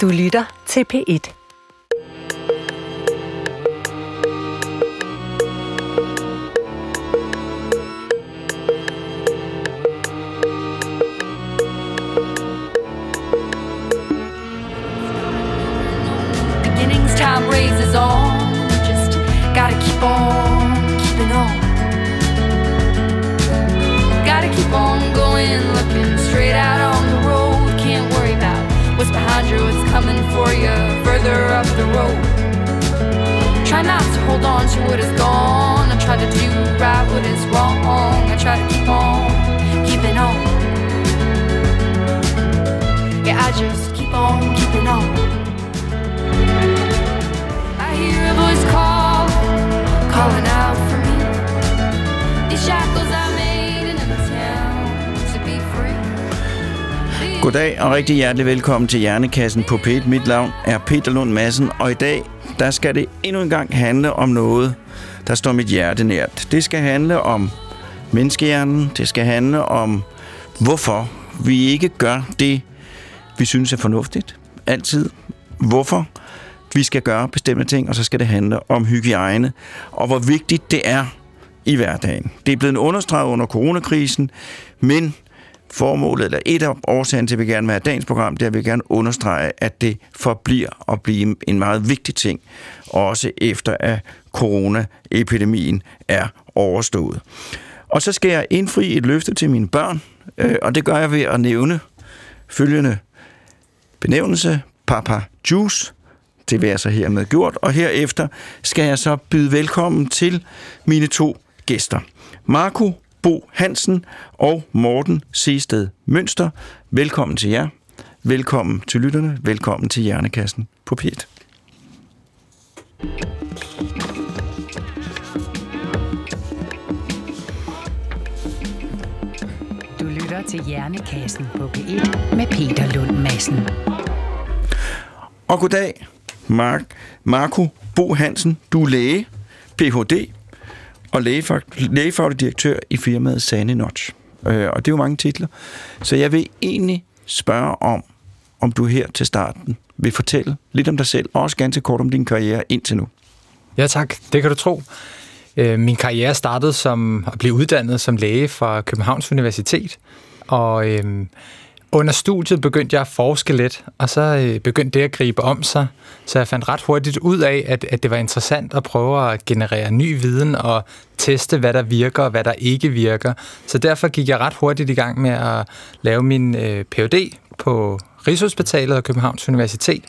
Du lytter til P1. Og rigtig hjertelig velkommen til Hjernekassen på P1. Mit navn er Peter Lund Madsen, og i dag der skal det endnu en gang handle om noget, der står mit hjerte nært. Det skal handle om menneskehjernen. Det skal handle om, hvorfor vi ikke gør det, vi synes er fornuftigt. Altid. Hvorfor vi skal gøre bestemte ting, og så skal det handle om hygiejne, og hvor vigtigt det er i hverdagen. Det er blevet understreget under coronakrisen, men formålet, eller et af årsagen til, at vi gerne vil have dagens program, det er, at vi gerne understrege, at det forbliver at blive en meget vigtig ting, også efter at coronaepidemien er overstået. Og så skal jeg indfri et løfte til mine børn, øh, og det gør jeg ved at nævne følgende benævnelse, Papa Juice, det vil jeg så hermed gjort, og herefter skal jeg så byde velkommen til mine to gæster. Marco Bo Hansen og Morten Seested Mønster. Velkommen til jer. Velkommen til lytterne. Velkommen til Hjernekassen på P1. Du lytter til Hjernekassen på P1 med Peter Lund Madsen. Og goddag, Mark, Marco Bo Hansen. Du er læge, Ph.D og lægefag- lægefaglig direktør i firmaet Sane Notch. Øh, og det er jo mange titler. Så jeg vil egentlig spørge om, om du her til starten vil fortælle lidt om dig selv, og også ganske kort om din karriere indtil nu. Ja tak, det kan du tro. Øh, min karriere startede som at blive uddannet som læge fra Københavns Universitet, og øhm, under studiet begyndte jeg at forske lidt, og så øh, begyndte det at gribe om sig, så jeg fandt ret hurtigt ud af, at, at det var interessant at prøve at generere ny viden og teste, hvad der virker og hvad der ikke virker. Så derfor gik jeg ret hurtigt i gang med at lave min øh, Ph.D. på Rigshospitalet og Københavns Universitet,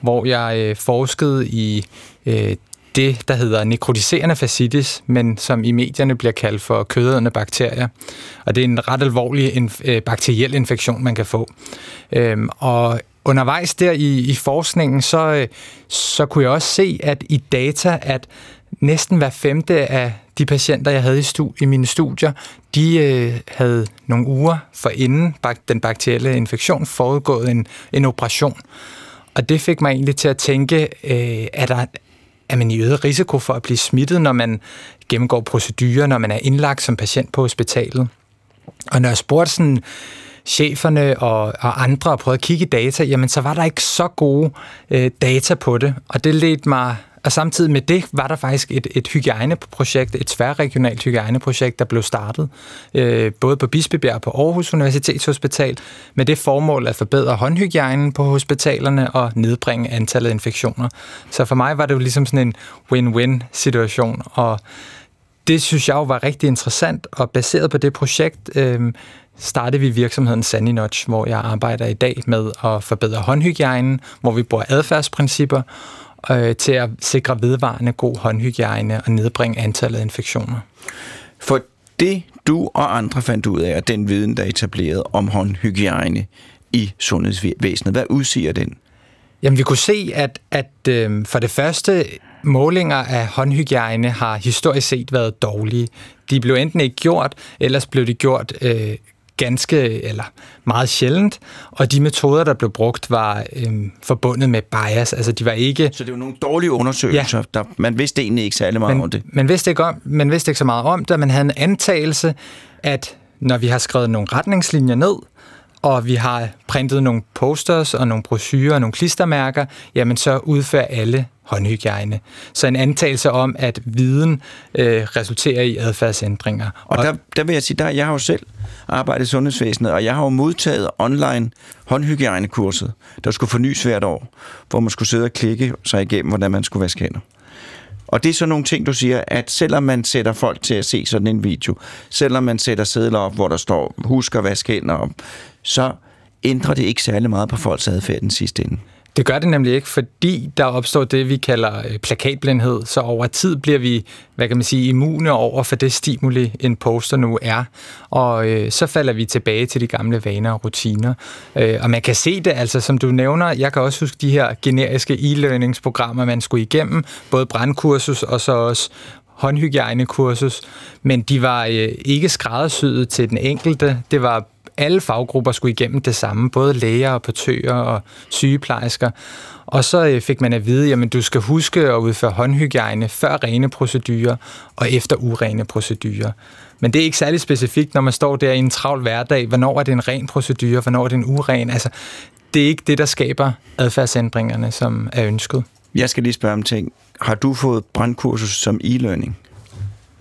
hvor jeg øh, forskede i øh, det, der hedder nekrotiserende fascitis, men som i medierne bliver kaldt for kødædende bakterier. Og det er en ret alvorlig inf- øh, bakteriel infektion, man kan få. Øhm, og undervejs der i, i forskningen, så, øh, så kunne jeg også se, at i data, at næsten hver femte af de patienter, jeg havde i, stu- i mine studier, de øh, havde nogle uger for inden bak- den bakterielle infektion forudgået en, en operation. Og det fik mig egentlig til at tænke, øh, er der er man i øget risiko for at blive smittet, når man gennemgår procedurer, når man er indlagt som patient på hospitalet. Og når jeg spurgte sådan cheferne og, og andre og prøvede at kigge i data, jamen så var der ikke så gode øh, data på det. Og det ledte mig, og samtidig med det var der faktisk et, et hygiejneprojekt, et tværregionalt hygiejneprojekt, der blev startet, øh, både på Bispebjerg på Aarhus Universitetshospital, med det formål at forbedre håndhygiejnen på hospitalerne og nedbringe antallet af infektioner. Så for mig var det jo ligesom sådan en win-win situation, og det synes jeg jo var rigtig interessant, og baseret på det projekt øh, startede vi virksomheden Sandy Notch, hvor jeg arbejder i dag med at forbedre håndhygiejnen, hvor vi bruger adfærdsprincipper øh, til at sikre vedvarende god håndhygiejne og nedbringe antallet af infektioner. For det, du og andre fandt ud af, og den viden, der er etableret om håndhygiejne i sundhedsvæsenet, hvad udsiger den? Jamen, vi kunne se, at, at øh, for det første, målinger af håndhygiejne har historisk set været dårlige. De blev enten ikke gjort, ellers blev de gjort øh, ganske eller meget sjældent, og de metoder, der blev brugt, var øh, forbundet med bias. Altså, de var ikke... Så det var nogle dårlige undersøgelser. Ja. Der, man vidste egentlig ikke særlig meget man, om det. Man vidste, ikke om, man vidste ikke så meget om det, man havde en antagelse, at når vi har skrevet nogle retningslinjer ned, og vi har printet nogle posters og nogle brochurer og nogle klistermærker, jamen så udfører alle håndhygiejne. Så en antagelse om, at viden øh, resulterer i adfærdsændringer. Og, og der, der vil jeg sige, der jeg har jo selv arbejdet i sundhedsvæsenet, og jeg har jo modtaget online håndhygiejnekurset, der skulle fornyes hvert år, hvor man skulle sidde og klikke sig igennem, hvordan man skulle vaske hænder. Og det er så nogle ting, du siger, at selvom man sætter folk til at se sådan en video, selvom man sætter sædler op, hvor der står, husk at vaske hænder op, så ændrer det ikke særlig meget på folks adfærd den sidste ende. Det gør det nemlig ikke, fordi der opstår det, vi kalder øh, plakatblindhed. Så over tid bliver vi, hvad kan man sige, immune over for det stimuli, en poster nu er. Og øh, så falder vi tilbage til de gamle vaner og rutiner. Øh, og man kan se det, altså som du nævner, jeg kan også huske de her generiske e-learningsprogrammer, man skulle igennem, både brandkursus og så også håndhygiejnekursus, men de var øh, ikke skræddersyet til den enkelte. Det var alle faggrupper skulle igennem det samme, både læger og portører og sygeplejersker. Og så øh, fik man at vide, at du skal huske at udføre håndhygiejne før rene procedurer og efter urene procedurer. Men det er ikke særlig specifikt, når man står der i en travl hverdag. Hvornår er det en ren procedure? Hvornår er det en uren? Altså, det er ikke det, der skaber adfærdsændringerne, som er ønsket. Jeg skal lige spørge om ting. Har du fået brandkursus som e-learning?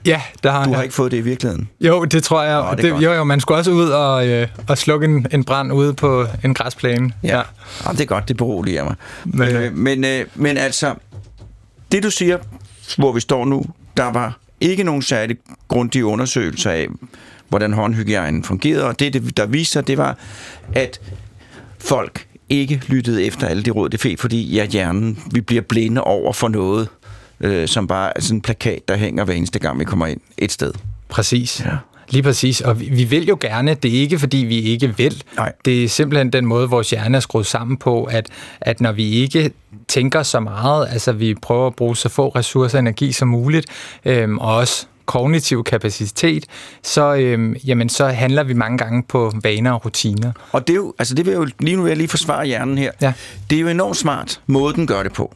Ja, der har Du har jeg. ikke fået det i virkeligheden? Jo, det tror jeg. Nå, det det, godt. jo, jo, man skulle også ud og, øh, og slukke en, en brand ude på en græsplæne. Ja. ja. det er godt, det beroliger mig. Men, Men, øh, men, øh, men altså, det du siger, hvor vi står nu, der var ikke nogen særlig grundige undersøgelser af, hvordan håndhygiejnen fungerede, og det, det der viste sig, det var, at folk ikke lyttede efter alle de råd, det fik, fordi ja, hjernen, vi bliver blinde over for noget, øh, som bare er sådan en plakat, der hænger hver eneste gang, vi kommer ind et sted. Præcis. Ja. Lige præcis. Og vi, vi vil jo gerne, det er ikke fordi vi ikke vil. Nej. Det er simpelthen den måde, vores hjerne er skruet sammen på, at, at når vi ikke tænker så meget, altså vi prøver at bruge så få ressourcer og energi som muligt, øhm, og også kognitiv kapacitet, så, øhm, jamen, så handler vi mange gange på vaner og rutiner. Og det er jo, altså det vil jeg jo, lige nu vil jeg lige forsvare hjernen her. Ja. Det er jo enormt smart, måde den gør det på.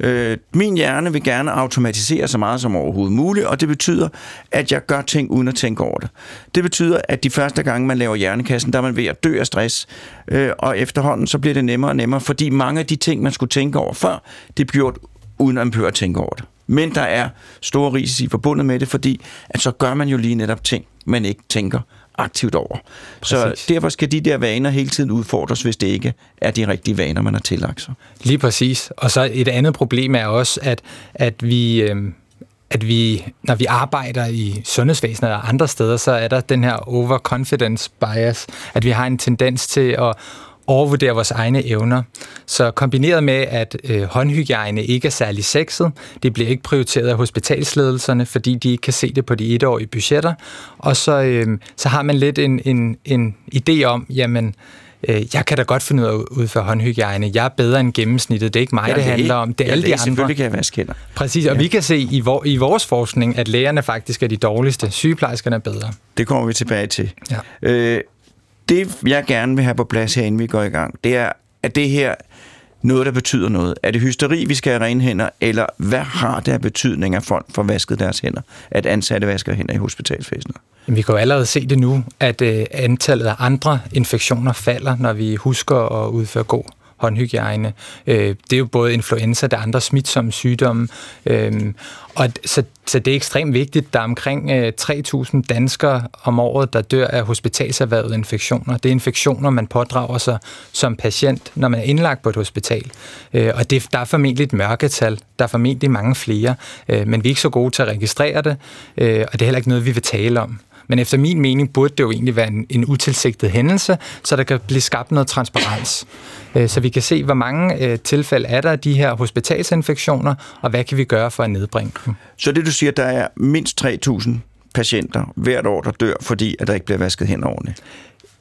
Øh, min hjerne vil gerne automatisere så meget som overhovedet muligt, og det betyder, at jeg gør ting uden at tænke over det. Det betyder, at de første gange, man laver hjernekassen, der er man ved at dø af stress, øh, og efterhånden så bliver det nemmere og nemmere, fordi mange af de ting, man skulle tænke over før, det bliver gjort uden at man behøver at tænke over det. Men der er store risici forbundet med det, fordi at så gør man jo lige netop ting, man ikke tænker aktivt over. Så Præcis. derfor skal de der vaner hele tiden udfordres, hvis det ikke er de rigtige vaner, man har tillagt sig. Lige præcis. Og så et andet problem er også, at, at vi... øhm, at vi, når vi arbejder i sundhedsvæsenet og andre steder, så er der den her overconfidence bias, at vi har en tendens til at overvurdere vores egne evner. Så kombineret med, at øh, håndhygiejne ikke er særlig sexet, det bliver ikke prioriteret af hospitalsledelserne, fordi de ikke kan se det på de etårige budgetter, og så, øh, så har man lidt en, en, en idé om, jamen, øh, jeg kan da godt finde ud af at udføre håndhygiejne. Jeg er bedre end gennemsnittet. Det er ikke mig, Ja, det, er handler om. Det er alle de andre. Selvfølgelig kan jeg vaske hænder. Præcis, og ja. vi kan se i, vor, i vores forskning, at lægerne faktisk er de dårligste. Sygeplejerskerne er bedre. Det kommer vi tilbage til. Ja. Øh, det, jeg gerne vil have på plads her, inden vi går i gang, det er, at det her noget, der betyder noget. Er det hysteri, vi skal have rene hænder, eller hvad har det af betydning, at folk får vasket deres hænder? At ansatte vasker hænder i hospitalsvæsenet? Vi kan jo allerede se det nu, at øh, antallet af andre infektioner falder, når vi husker at udføre god håndhygiejne. Øh, det er jo både influenza, der er andre smitsomme sygdomme. Øh, og så, så det er ekstremt vigtigt. Der er omkring øh, 3.000 danskere om året, der dør af hospitalserhvervede infektioner. Det er infektioner, man pådrager sig som patient, når man er indlagt på et hospital. Øh, og det, der er formentlig et mørketal. Der er formentlig mange flere, øh, men vi er ikke så gode til at registrere det, øh, og det er heller ikke noget, vi vil tale om. Men efter min mening burde det jo egentlig være en, en utilsigtet hændelse, så der kan blive skabt noget transparens. Øh, Så vi kan se, hvor mange øh, tilfælde er der af de her hospitalsinfektioner, og hvad kan vi gøre for at nedbringe dem. Så det, du siger, der er mindst 3.000 patienter hvert år, der dør, fordi at der ikke bliver vasket hænder ordentligt.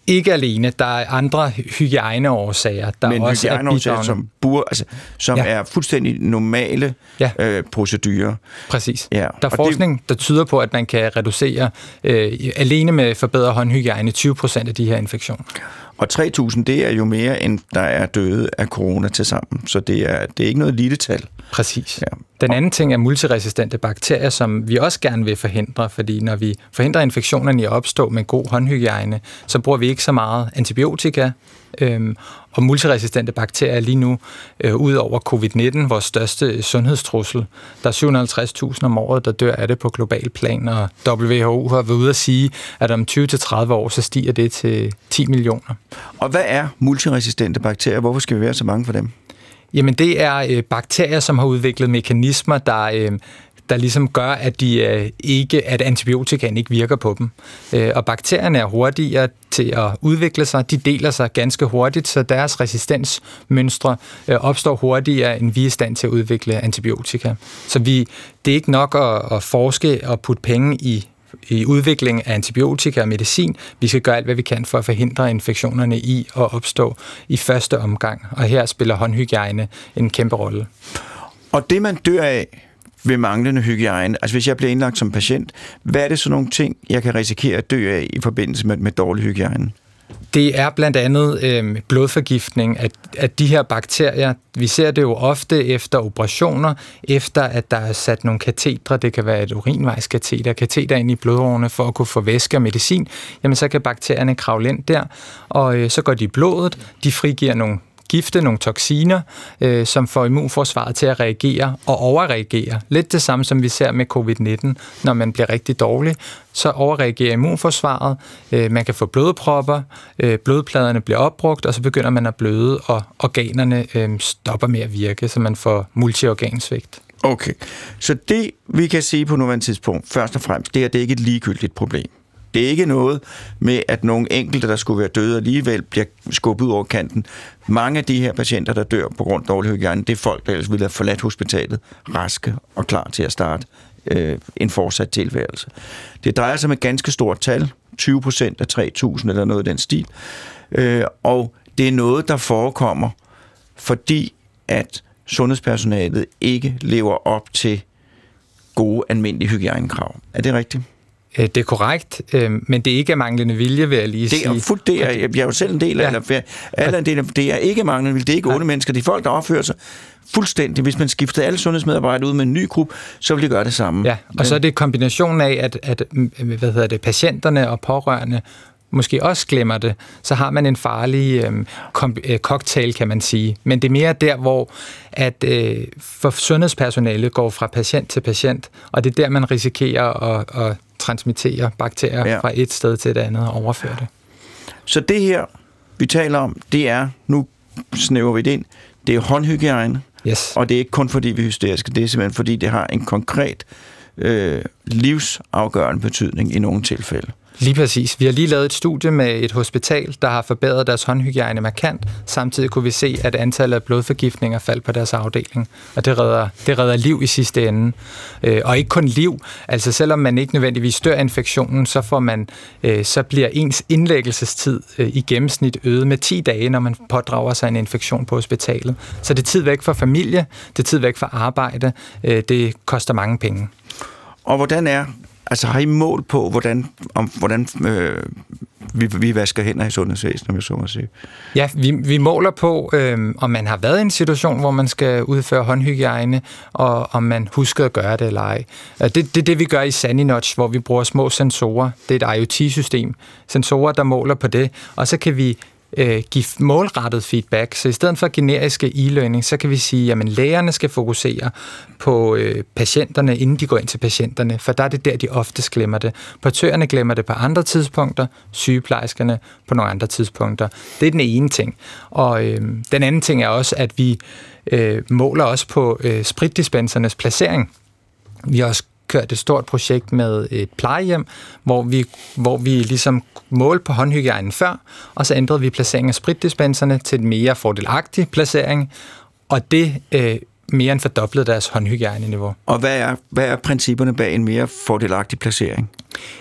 Ikke alene, der er andre hygiejneårsager, der Men også er hygiejneårsager, bidragende. som, bur, altså, som Ja. er fuldstændig normale Ja. øh, procedurer. Præcis. Ja, Der og er det- forskning, der tyder på, at man kan reducere øh, alene med forbedret håndhygiejne 20 procent af de her infektioner. Og 3.000, det er jo mere, end der er døde af corona til sammen. Så det er, det er ikke noget lille tal. Præcis. Ja. Den anden ting er multiresistente bakterier, som vi også gerne vil forhindre, fordi når vi forhindrer infektionerne i at opstå med god håndhygiejne, så bruger vi ikke så meget antibiotika, Øhm, og multiresistente bakterier lige nu, øh, ud over covid-19, vores største sundhedstrussel. Der er 750.000 om året, der dør af det på global plan, og WHO har været ude at sige, at om 20-30 år, så stiger det til 10 millioner. Og hvad er multiresistente bakterier? Hvorfor skal vi være så mange for dem? Jamen det er øh, bakterier, som har udviklet mekanismer, der, øh, der ligesom gør, at, de, øh, ikke, at antibiotikaen ikke virker på dem. Øh, og bakterierne er hurtigere til at udvikle sig. De deler sig ganske hurtigt, så deres resistensmønstre øh, opstår hurtigere, end vi er i stand til at udvikle antibiotika. Så vi, det er ikke nok at, at forske og putte penge i i udvikling af antibiotika og medicin. Vi skal gøre alt, hvad vi kan for at forhindre infektionerne i at opstå i første omgang. Og her spiller håndhygiejne en kæmpe rolle. Og det, man dør af ved manglende hygiejne, altså hvis jeg bliver indlagt som patient, hvad er det så nogle ting, jeg kan risikere at dø af i forbindelse med, med dårlig hygiejne? Det er blandt andet øh, blodforgiftning at, at de her bakterier. Vi ser det jo ofte efter operationer, efter at der er sat nogle katetre, det kan være et urinvejskateter, kateter ind i blodårene for at kunne få væske og medicin, jamen så kan bakterierne kravle ind der, og øh, så går de i blodet, de frigiver nogle skifte nogle toksiner, øh, som får immunforsvaret til at reagere og overreagere. Lidt det samme, som vi ser med covid-19, når man bliver rigtig dårlig, så overreagerer immunforsvaret, øh, man kan få blodpropper, øh, blodpladerne bliver opbrugt, og så begynder man at bløde, og organerne øh, stopper med at virke, så man får multiorgansvigt. Okay, så det vi kan se på nuværende tidspunkt, først og fremmest, det er, at det ikke er et ligegyldigt problem. Det er ikke noget med, at nogle enkelte, der skulle være døde alligevel, bliver skubbet ud over kanten. Mange af de her patienter, der dør på grund af dårlig hygiejne, det er folk, der ellers ville have forladt hospitalet, raske og klar til at starte øh, en fortsat tilværelse. Det drejer sig om et ganske stort tal, 20 procent af 3.000 eller noget i den stil. Øh, og det er noget, der forekommer, fordi at sundhedspersonalet ikke lever op til gode almindelige hygiejnekrav. Er det rigtigt? Øh, det er korrekt, øh, men det er ikke manglende vilje, vil jeg lige det er sige. Fuldt, det er, jeg er jo selv en del af, ja. eller, alle en del af, det er ikke manglende vilje, det er ikke onde mennesker, det er folk, der opfører sig fuldstændig. Hvis man skiftede alle sundhedsmedarbejdere ud med en ny gruppe, så ville de gøre det samme. Ja, og så er det kombinationen af, at, at hvad hedder det, patienterne og pårørende måske også glemmer det, så har man en farlig øhm, øh, cocktail, kan man sige. Men det er mere der, hvor at øh, for sundhedspersonale går fra patient til patient, og det er der, man risikerer at, at transmittere bakterier ja. fra et sted til et andet og overføre det. Så det her, vi taler om, det er, nu snæver vi det ind, det er håndhygiejne, yes. og det er ikke kun fordi vi er hysteriske, det er simpelthen fordi det har en konkret øh, livsafgørende betydning i nogle tilfælde. Lige præcis. Vi har lige lavet et studie med et hospital, der har forbedret deres håndhygiejne markant. Samtidig kunne vi se, at antallet af blodforgiftninger faldt på deres afdeling. Og det redder, det redder liv i sidste ende. Øh, og ikke kun liv. Altså selvom man ikke nødvendigvis dør infektionen, så, får man, øh, så bliver ens indlæggelsestid øh, i gennemsnit øget med 10 dage, når man pådrager sig en infektion på hospitalet. Så det er tid væk fra familie, det er tid væk fra arbejde, øh, det koster mange penge. Og hvordan er Altså har I mål på, hvordan, om, hvordan øh, vi, vi vasker hænder i sundhedsvæsenet, om jeg så må sige? Ja, vi, vi måler på, øh, om man har været i en situation, hvor man skal udføre håndhygiejne, og om man husker at gøre det eller ej. Øh, det er det, det, vi gør i SaniNotch, hvor vi bruger små sensorer. Det er et IoT-system. Sensorer, der måler på det, og så kan vi øh, give målrettet feedback. Så i stedet for generiske e-learning, så kan vi sige, at lægerne skal fokusere på øh, patienterne, inden de går ind til patienterne, for der er det der, de oftest glemmer det. Portørerne glemmer det på andre tidspunkter, sygeplejerskerne på nogle andre tidspunkter. Det er den ene ting. Og øh, den anden ting er også, at vi øh, måler også på øh, spritdispensernes placering. Vi har også kørt et stort projekt med et plejehjem, hvor vi, hvor vi ligesom målte på håndhygiejnen før, og så ændrede vi placeringen af spritdispenserne til en mere fordelagtig placering, og det øh, mere end fordoblede deres håndhygiejneniveau. Og hvad er, hvad er principperne bag en mere fordelagtig placering?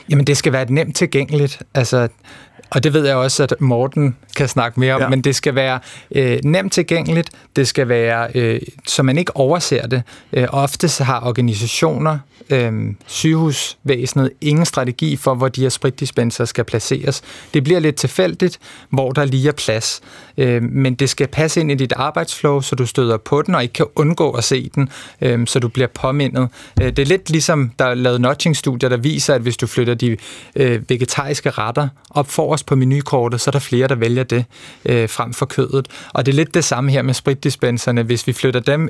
Jamen, det skal være nemt tilgængeligt. Altså, Og det ved jeg også, at Morten kan snakke mere om, Ja. men det skal være øh, nemt tilgængeligt, det skal være, øh, så man ikke overser det. Øh, ofte så har organisationer, øh, sygehusvæsenet, ingen strategi for, hvor de her spritdispenser skal placeres. Det bliver lidt tilfældigt, hvor der lige er plads. Øh, men det skal passe ind i dit arbejdsflow, så du støder på den og ikke kan undgå at se den, øh, så du bliver påmindet. Øh, det er lidt ligesom, der er lavet nudging-studier, der viser, at hvis du flytter de øh, vegetariske retter op forrest på menukortet, så er der flere, der vælger det øh, frem for kødet. Og det er lidt det samme her med spritdispenserne. Hvis vi flytter dem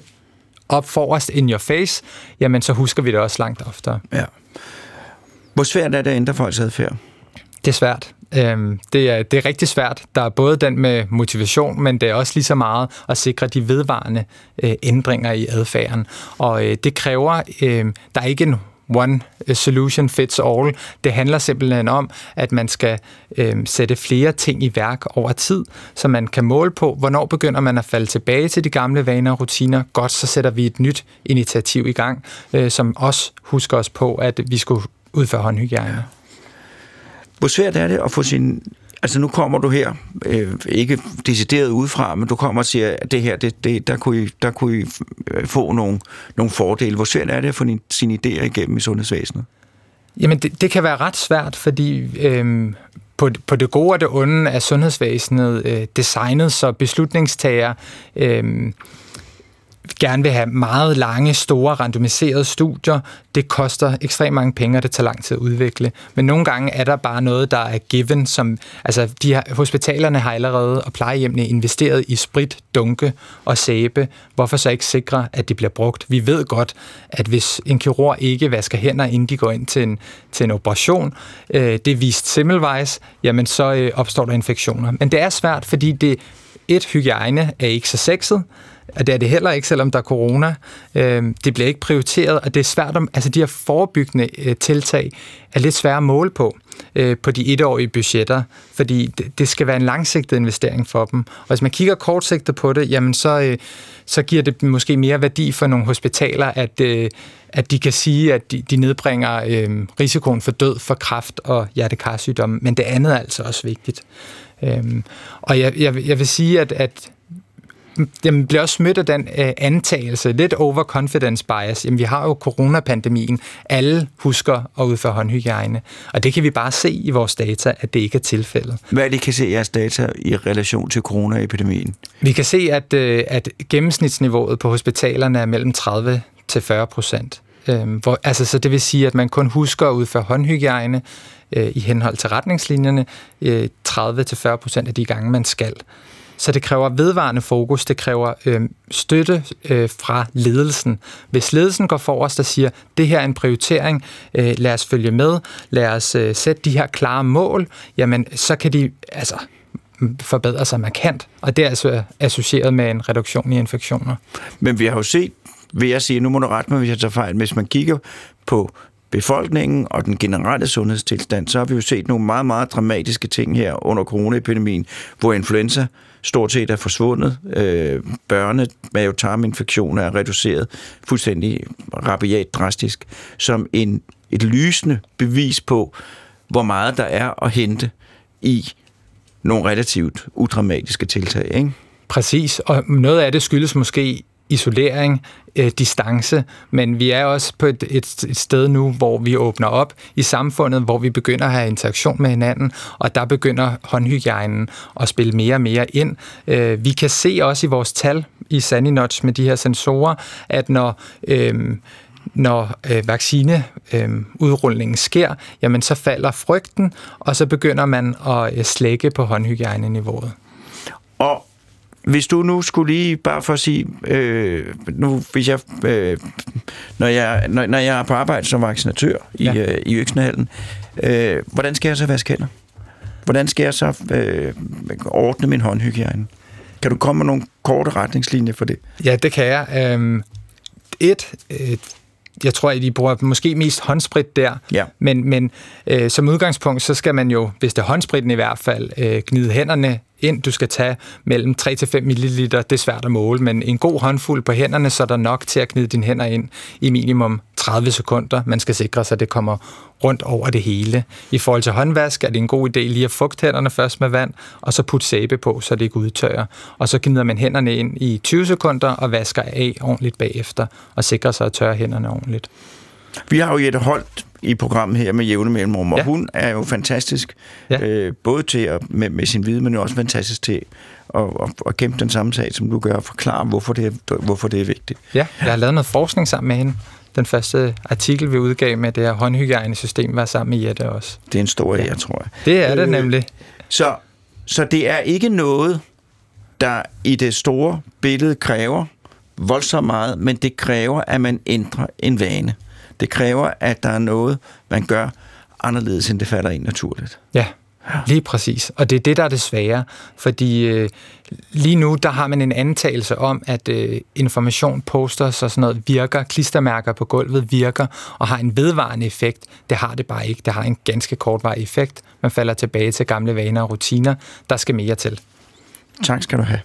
op forrest in your face, jamen så husker vi det også langt oftere. Ja. Hvor svært er det at ændre folks adfærd? Det er svært. Øhm, det, er, det er rigtig svært. Der er både den med motivation, men det er også lige så meget at sikre de vedvarende øh, ændringer i adfærden. Og øh, det kræver, øh, der er ikke en one solution fits all. Det handler simpelthen om, at man skal øh, sætte flere ting i værk over tid, så man kan måle på, hvornår begynder man at falde tilbage til de gamle vaner og rutiner. Godt, så sætter vi et nyt initiativ i gang, øh, som også husker os på, at vi skulle udføre håndhygiejne. Hvor svært er det at få sin... Altså nu kommer du her, øh, ikke decideret udefra, men du kommer og siger, at det her, det, det, der, kunne I, der kunne I øh, få nogle, nogle fordele. Hvor svært er det at få din, sine idéer igennem i sundhedsvæsenet? Jamen, det, det kan være ret svært, fordi øh, på, på det gode og det onde er sundhedsvæsenet øh, designet, så beslutningstager Øh, gerne vil have meget lange, store, randomiserede studier. Det koster ekstremt mange penge, og det tager lang tid at udvikle. Men nogle gange er der bare noget, der er given, som, altså de har, hospitalerne har allerede, og plejehjemmene investeret i sprit, dunke og sæbe. Hvorfor så ikke sikre, at det bliver brugt? Vi ved godt, at hvis en kirurg ikke vasker hænder, inden de går ind til en, til en operation, øh, det er vist semmelvejs, jamen så øh, opstår der infektioner. Men det er svært, fordi det, et, hygiejne er ikke så sexet, og det er det heller ikke, selvom der er corona. Øhm, det bliver ikke prioriteret, og det er svært om, altså de her forebyggende øh, tiltag er lidt svære at måle på øh, på de etårige budgetter, fordi det, det skal være en langsigtet investering for dem. Og hvis man kigger kortsigtet på det, jamen så, øh, så giver det måske mere værdi for nogle hospitaler, at, at de kan sige, at de, de nedbringer øh, risikoen for død, for kræft og hjertekarsygdomme, men det andet er altså også vigtigt. Øhm, og jeg, jeg, jeg vil sige, at, at Jamen, bliver også mødt af den øh, antagelse, lidt overconfidence bias. Jamen, vi har jo coronapandemien. Alle husker at udføre håndhygiejne. Og det kan vi bare se i vores data, at det ikke er tilfældet. Hvad er det, I kan se i jeres data i relation til coronaepidemien? Vi kan se, at, øh, at gennemsnitsniveauet på hospitalerne er mellem 30 til 40 procent. Øhm, hvor, altså, så det vil sige, at man kun husker at udføre håndhygiejne øh, i henhold til retningslinjerne øh, 30-40 procent af de gange, man skal. Så det kræver vedvarende fokus, det kræver øh, støtte øh, fra ledelsen. Hvis ledelsen går forrest og siger, det her er en prioritering, øh, lad os følge med, lad os øh, sætte de her klare mål, jamen så kan de altså, forbedre sig markant, og det er altså associeret med en reduktion i infektioner. Men vi har jo set, vil jeg sige, nu må du rette mig, hvis jeg tager fejl, hvis man kigger på befolkningen og den generelle sundhedstilstand, så har vi jo set nogle meget, meget dramatiske ting her under coronaepidemien, hvor influenza stort set er forsvundet. Øh, børne mavetarminfektioner er reduceret fuldstændig rabiat drastisk, som en, et lysende bevis på, hvor meget der er at hente i nogle relativt udramatiske tiltag. Ikke? Præcis, og noget af det skyldes måske isolering, øh, distance, men vi er også på et, et, et sted nu, hvor vi åbner op i samfundet, hvor vi begynder at have interaktion med hinanden, og der begynder håndhygiejnen at spille mere og mere ind. Øh, vi kan se også i vores tal i SaniNotch med de her sensorer, at når øh, når øh, vaccineudrullingen øh, sker, jamen så falder frygten, og så begynder man at øh, slække på håndhygiejneniveauet. Og hvis du nu skulle lige, bare for at sige, øh, nu, hvis jeg, øh, når, jeg, når, når jeg er på arbejde som vaccinatør i, Ja. øh, i Øksnehallen, øh, hvordan skal jeg så vaske hænder? Hvordan skal jeg så øh, ordne min håndhygiejne? Kan du komme med nogle korte retningslinjer for det? Ja, det kan jeg. Øhm, et, et, jeg tror, at de bruger måske mest håndsprit der, Ja. men, men øh, som udgangspunkt, så skal man jo, hvis det er håndspritten i hvert fald, øh, gnide hænderne ind. Du skal tage mellem 3 til 5 ml. Det er svært at måle, men en god håndfuld på hænderne, så er der nok til at gnide dine hænder ind i minimum 30 sekunder. Man skal sikre sig, at det kommer rundt over det hele. I forhold til håndvask er det en god idé lige at fugte hænderne først med vand, og så putte sæbe på, så det ikke udtørrer. Og så gnider man hænderne ind i 20 sekunder og vasker af ordentligt bagefter, og sikrer sig at tørre hænderne ordentligt. Vi har jo et holdt i programmet her med jævne mellemrum, og Ja. hun er jo fantastisk, Ja. øh, både til at, med, med sin viden, men jo også fantastisk til at, at, at kæmpe den samme sag, som du gør, og forklare, hvorfor det, er, hvorfor det er vigtigt. Ja, jeg har lavet noget forskning sammen med hende. Den første artikel, vi udgav med det her håndhygiejnesystem, var sammen med Jette også. Det er en stor ære, tror jeg. Det er det Øh, nemlig. Så, så det er ikke noget, der i det store billede kræver voldsomt meget, men det kræver, at man ændrer en vane. Det kræver, at der er noget, man gør anderledes, end det falder ind naturligt. Ja, lige præcis. Og det er det, der er det svære. Fordi øh, lige nu, der har man en antagelse om, at øh, information, posters og sådan noget virker, klistermærker på gulvet virker og har en vedvarende effekt. Det har det bare ikke. Det har en ganske kortvarig effekt. Man falder tilbage til gamle vaner og rutiner. Der skal mere til. Tak skal du have.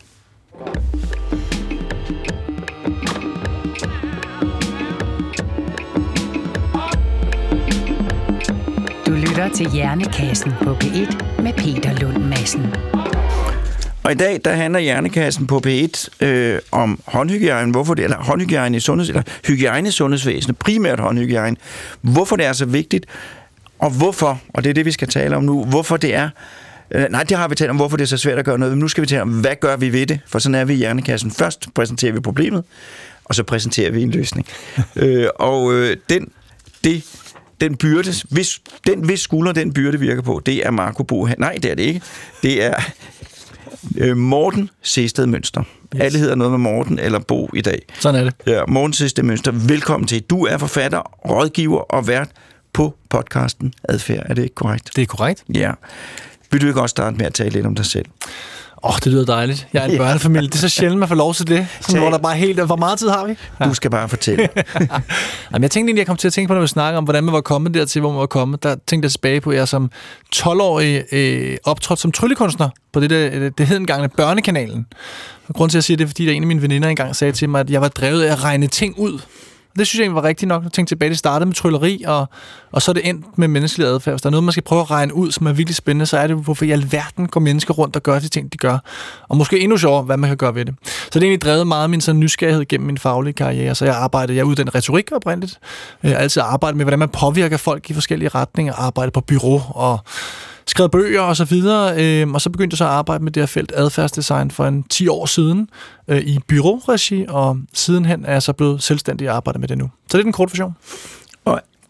Lytter til Hjernekassen på P1 med Peter Lund Madsen. Og i dag, der handler Hjernekassen på P1 øh, om håndhygiejne, hvorfor det, eller håndhygiejne i sundheds, eller hygiejne i sundhedsvæsenet, primært håndhygiejne, hvorfor det er så vigtigt, og hvorfor, og det er det, vi skal tale om nu, hvorfor det er, øh, nej, det har vi talt om, hvorfor det er så svært at gøre noget, men nu skal vi tale om, hvad gør vi ved det, for sådan er vi i Hjernekassen. Først præsenterer vi problemet, og så præsenterer vi en løsning. øh, og øh, den, det, den byrde, hvis, den, hvis skulder den byrde virker på, det er Marco Bo. Nej, det er det ikke. Det er øh, Morten Sested Mønster. Yes. Alle hedder noget med Morten eller Bo i dag. Sådan er det. Ja, Morten Sested Mønster, velkommen til. Du er forfatter, rådgiver og vært på podcasten Adfærd. Er det ikke korrekt? Det er korrekt. Ja. Vil du ikke også starte med at tale lidt om dig selv? Åh, oh, det lyder dejligt. Jeg er en Ja. børnefamilie. Det er så sjældent, man får lov til det. Sådan, hvor der bare helt... Hvor meget tid har vi? Du skal bare fortælle. Jamen, jeg tænkte egentlig, jeg kom til at tænke på, når vi snakker om, hvordan man var kommet dertil, hvor man var kommet. Der tænkte jeg tilbage på, at jeg som 12-årig øh, optrådte som tryllekunstner på det, der, det hed engang Børnekanalen. Og grunden til, at jeg siger det, er, fordi der en af mine veninder engang sagde til mig, at jeg var drevet af at regne ting ud. Det synes jeg egentlig var rigtigt nok. Jeg tænkte tilbage, det startede med trylleri, og, og så er det endt med menneskelig adfærd. Hvis der er noget, man skal prøve at regne ud, som er virkelig spændende, så er det, hvorfor i alverden går mennesker rundt og gør de ting, de gør. Og måske endnu sjovere, hvad man kan gøre ved det. Så det er egentlig drevet meget af min sådan nysgerrighed gennem min faglige karriere. Så jeg arbejdede, jeg uddannet retorik oprindeligt. Jeg har altid arbejdet med, hvordan man påvirker folk i forskellige retninger. Arbejdet på bureau og skrevet bøger og så videre, øh, og så begyndte jeg så at arbejde med det her felt adfærdsdesign for en 10 år siden øh, i byråregi, og sidenhen er jeg så blevet selvstændig og arbejder med det nu. Så det er den korte version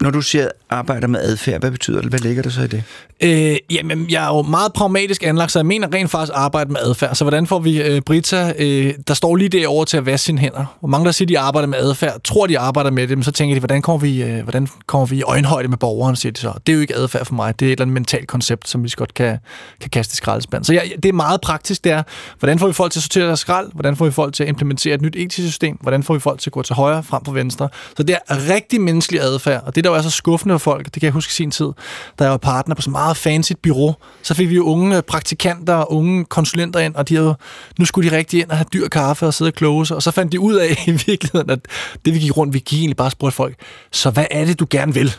når du siger arbejder med adfærd, hvad betyder det? Hvad ligger der så i det? Øh, jamen, jeg er jo meget pragmatisk anlagt, så jeg mener rent faktisk arbejde med adfærd. Så hvordan får vi øh, Brita, øh, der står lige derovre til at vaske sine hænder? Hvor mange, der siger, de arbejder med adfærd, tror, de arbejder med det, men så tænker de, hvordan kommer vi, øh, hvordan kommer vi i øjenhøjde med borgeren, siger de så. Det er jo ikke adfærd for mig, det er et eller andet mentalt koncept, som vi så godt kan, kan kaste i skraldespand. Så jeg, det er meget praktisk, det er, hvordan får vi folk til at sortere deres skrald? Hvordan får vi folk til at implementere et nyt etisk system? Hvordan får vi folk til at gå til højre frem på venstre? Så det er rigtig menneskelig adfærd, og det der var så skuffende for folk, det kan jeg huske i sin tid, da jeg var partner på så meget fancy et bureau, så fik vi jo unge øh, praktikanter og unge konsulenter ind, og de havde, nu skulle de rigtig ind og have dyr kaffe og sidde og kloge sig, og så fandt de ud af i virkeligheden, at det vi gik rundt, vi gik egentlig bare spurgte folk, så hvad er det, du gerne vil?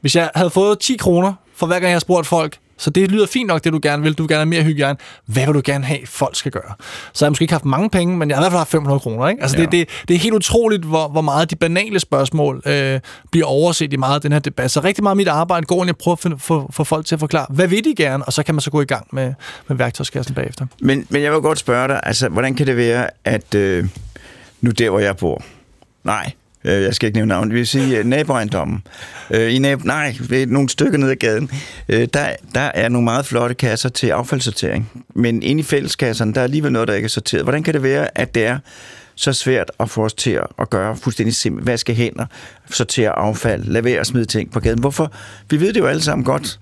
Hvis jeg havde fået 10 kroner for hver gang jeg har spurgt folk, så det lyder fint nok, det du gerne vil. Du vil gerne have mere hygiejne. Hvad vil du gerne have, folk skal gøre? Så har jeg måske ikke haft mange penge, men jeg har i hvert fald haft 500 kroner. Ikke? Altså, Ja. det, det, det er helt utroligt, hvor, hvor meget de banale spørgsmål øh, bliver overset i meget af den her debat. Så rigtig meget af mit arbejde går ind i at prøve at få, få, få folk til at forklare, hvad vil de gerne? Og så kan man så gå i gang med, med værktøjskassen bagefter. Men, men jeg vil godt spørge dig, altså, hvordan kan det være, at øh, nu der, hvor jeg bor, nej, øh, jeg skal ikke nævne navn, vi vil sige øh, naboejendommen, øh, i nabo, nej, ved nogle stykker ned ad gaden, øh, der, der er nogle meget flotte kasser til affaldssortering, men inde i fælleskasserne, der er alligevel noget, der ikke er sorteret. Hvordan kan det være, at det er så svært at få os til at- at gøre fuldstændig simpelt. Vaske hænder, sortere affald, lad være at smide ting på gaden. Hvorfor? Vi ved det jo alle sammen godt.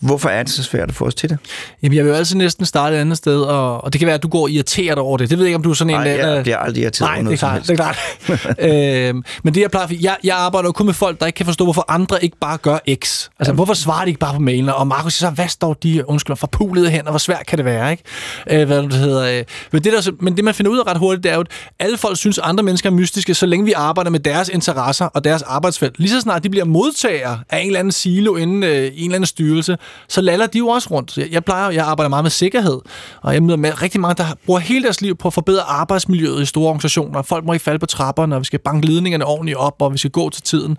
Hvorfor er det så svært at få os til det? Jamen, jeg vil jo altid næsten starte et andet sted, og, og det kan være, at du går og irriterer dig over det. Det ved jeg ikke, om du er sådan en... Nej, jeg bliver aldrig irriteret Nej, over det er noget klart. Det er klart. øhm, men det, jeg plejer... Jeg, jeg arbejder jo kun med folk, der ikke kan forstå, hvorfor andre ikke bare gør X. Altså, hvorfor svarer de ikke bare på mailen? Og Markus siger så, hvad står de, undskyld, forpulede hænder? Hvor svært kan det være, ikke? Øh, hvad det hedder. Øh. Men, det der, men det, man finder ud af ret hurtigt, det er jo, at alle folk synes, andre mennesker er mystiske, så længe vi arbejder med deres interesser og deres arbejdsfelt. Lige så snart de bliver modtagere af en eller anden silo inden øh, en eller anden styrelse, så laller de jo også rundt. Så Jeg, jeg plejer, jeg arbejder meget med sikkerhed, og jeg møder med rigtig mange, der bruger hele deres liv på at forbedre arbejdsmiljøet i store organisationer. Folk må ikke falde på trapperne, og vi skal banke ledningerne ordentligt op, og vi skal gå til tiden.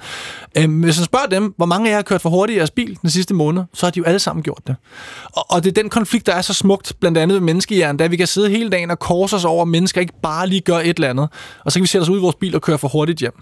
Øhm, hvis man spørger dem, hvor mange af jer har kørt for hurtigt i jeres bil den sidste måned, så har de jo alle sammen gjort det. Og, og det er den konflikt, der er så smukt, blandt andet med menneskehjernen, da vi kan sidde hele dagen og korse os over, at mennesker ikke bare lige gør et eller andet, og så kan vi sætte os ud i vores bil og køre for hurtigt hjem.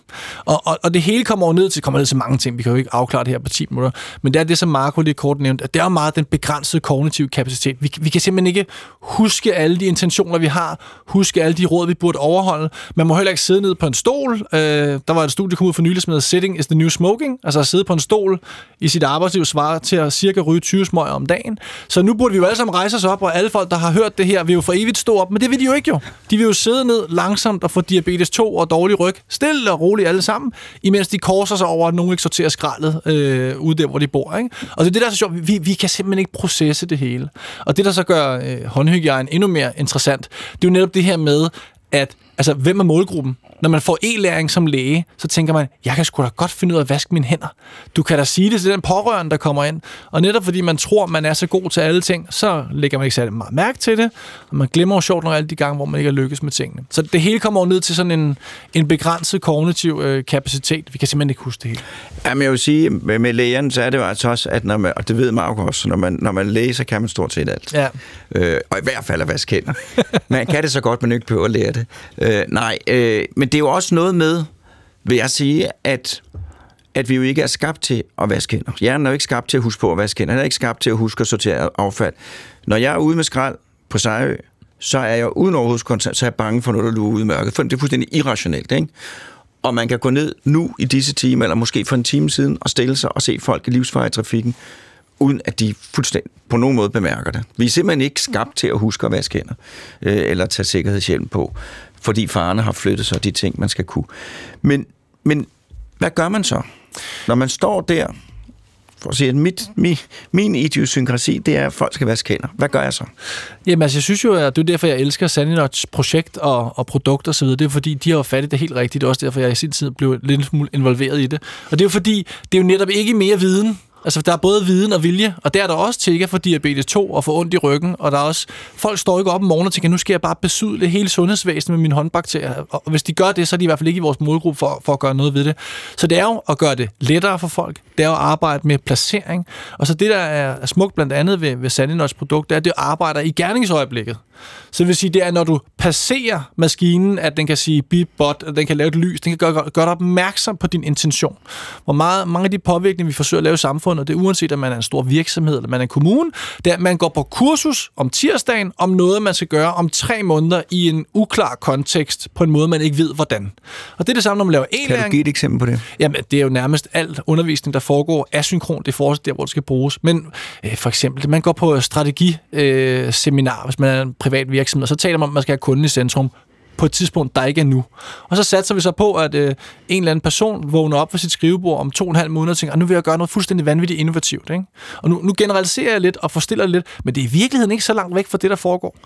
Og, og, og det hele kommer ned til, kommer ned til mange ting, vi kan jo ikke afklare det her på 10 minutter, men det er det, som Marco lige kort nævnte, at det er jo meget den begrænsede kognitive kapacitet. Vi, vi kan simpelthen ikke huske alle de intentioner, vi har, huske alle de råd, vi burde overholde. Man må heller ikke sidde ned på en stol. Øh, der var et studie, der kom ud for nylig, som hedder Sitting is the New Smoking. Altså at sidde på en stol i sit arbejdsliv svarer til at cirka ryge 20 smøger om dagen. Så nu burde vi jo alle sammen rejse os op, og alle folk, der har hørt det her, vil jo for evigt stå op. Men det vil de jo ikke jo. De vil jo sidde ned langsomt og få diabetes 2 og dårlig ryg. Stille og roligt alle sammen, imens de korser sig over, at nogen ikke sorterer skraldet øh, ude der, hvor de bor. Ikke? Og det er det, der er så sjovt. Vi, vi kan simpelthen ikke processe det hele. Og det, der så gør øh, håndhygiejne endnu mere interessant, det er jo netop det her med, at altså, hvem er målgruppen? Når man får e-læring som læge, så tænker man, jeg kan sgu da godt finde ud af at vaske mine hænder. Du kan da sige det til den pårørende, der kommer ind. Og netop fordi man tror, man er så god til alle ting, så lægger man ikke særlig meget mærke til det. Og man glemmer jo sjovt nok alle de gange, hvor man ikke har lykkes med tingene. Så det hele kommer jo ned til sådan en, en begrænset kognitiv øh, kapacitet. Vi kan simpelthen ikke huske det hele. Jamen, jeg vil sige, med, med lægerne, så er det jo altså også, at når man, og det ved Mark også, når man, når man læser, kan man stort set alt. Ja. Øh, og i hvert fald at vaske hænder. Man kan det så godt, man ikke behøver at lære det. Øh, nej, øh, men det er jo også noget med, vil jeg sige, at at vi jo ikke er skabt til at vaske hænder. Hjernen er jo ikke skabt til at huske på at vaske hænder. Den er ikke skabt til at huske at sortere affald. Når jeg er ude med skrald på Sejø, så er jeg uden overhovedskontakt, så er jeg bange for noget, der lurer ude i mørket. For det er fuldstændig irrationelt, ikke? Og man kan gå ned nu i disse timer, eller måske for en time siden, og stille sig og se folk i livsfare i trafikken, uden at de fuldstændig på nogen måde bemærker det. Vi er simpelthen ikke skabt til at huske at vaske hænder, øh, eller tage sikkerhedshjelm på, fordi farerne har flyttet sig de ting, man skal kunne. Men, men hvad gør man så, når man står der, for at sige, at mit, min, min idiosynkrasi, det er, at folk skal vaske hænder. Hvad gør jeg så? Jamen, altså, jeg synes jo, at det er derfor, jeg elsker Sandinots projekt og, og produkt og så videre. Det er fordi, de har jo fat i det helt rigtigt. Det er også derfor, jeg i sin tid blev lidt smule involveret i det. Og det er jo fordi, det er jo netop ikke mere viden. Altså, der er både viden og vilje, og der er der også til ikke at for diabetes 2 og for ondt i ryggen, og der er også, folk står ikke op om morgenen og tænker, nu skal jeg bare besudle hele sundhedsvæsenet med mine håndbakterier. Og hvis de gør det, så er de i hvert fald ikke i vores målgruppe for, for at gøre noget ved det. Så det er jo at gøre det lettere for folk. Det er jo at arbejde med placering. Og så det, der er smukt blandt andet ved, ved Sandinots produkt, det er, at det arbejder i gerningsøjeblikket. Så det vil sige, det er, når du passerer maskinen, at den kan sige bip, bot, at den kan lave et lys, den kan gøre, gøre dig opmærksom på din intention. Hvor meget, mange af de påvirkninger, vi forsøger at lave i samfundet, det er uanset, om man er en stor virksomhed eller man er en kommune, det er, at man går på kursus om tirsdagen, om noget, man skal gøre om tre måneder i en uklar kontekst, på en måde, man ikke ved, hvordan. Og det er det samme, når man laver Kan e-læring. du give et eksempel på det? Jamen, det er jo nærmest alt undervisning, der foregår asynkront i forhold til der, hvor det skal bruges. Men øh, for eksempel, man går på strategiseminar, øh, seminar, hvis man er en privat virksomhed, så taler man om, at man skal have kunden i centrum på et tidspunkt, der ikke er nu. Og så satser vi så på, at øh, en eller anden person vågner op fra sit skrivebord om to og en halv måned og tænker, ah, nu vil jeg gøre noget fuldstændig vanvittigt innovativt. Ikke? Og nu, nu generaliserer jeg lidt og forstiller lidt, men det er i virkeligheden ikke så langt væk fra det, der foregår.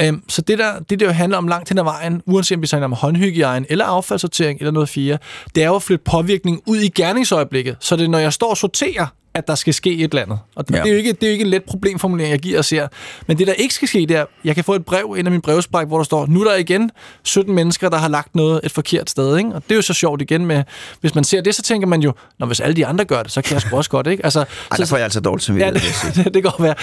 Øhm, så det, der, det, der jo handler om langt hen ad vejen, uanset om vi snakker om håndhygiejne eller affaldssortering eller noget fjerde, det er jo at flytte påvirkning ud i gerningsøjeblikket. Så det er, når jeg står og sorterer, at der skal ske et eller andet. Og det, Ja. ja. det, er jo ikke, det er jo ikke en let problemformulering, jeg giver os her. Men det, der ikke skal ske, det er, jeg kan få et brev ind af min brevspræk, hvor der står, nu er der igen 17 mennesker, der har lagt noget et forkert sted. Ikke? Og det er jo så sjovt igen med, hvis man ser det, så tænker man jo, når hvis alle de andre gør det, så kan jeg sgu også godt. Ikke? Altså, Ej, der får jeg altså dårligt Ja, samvittighed. det, det, det kan godt være.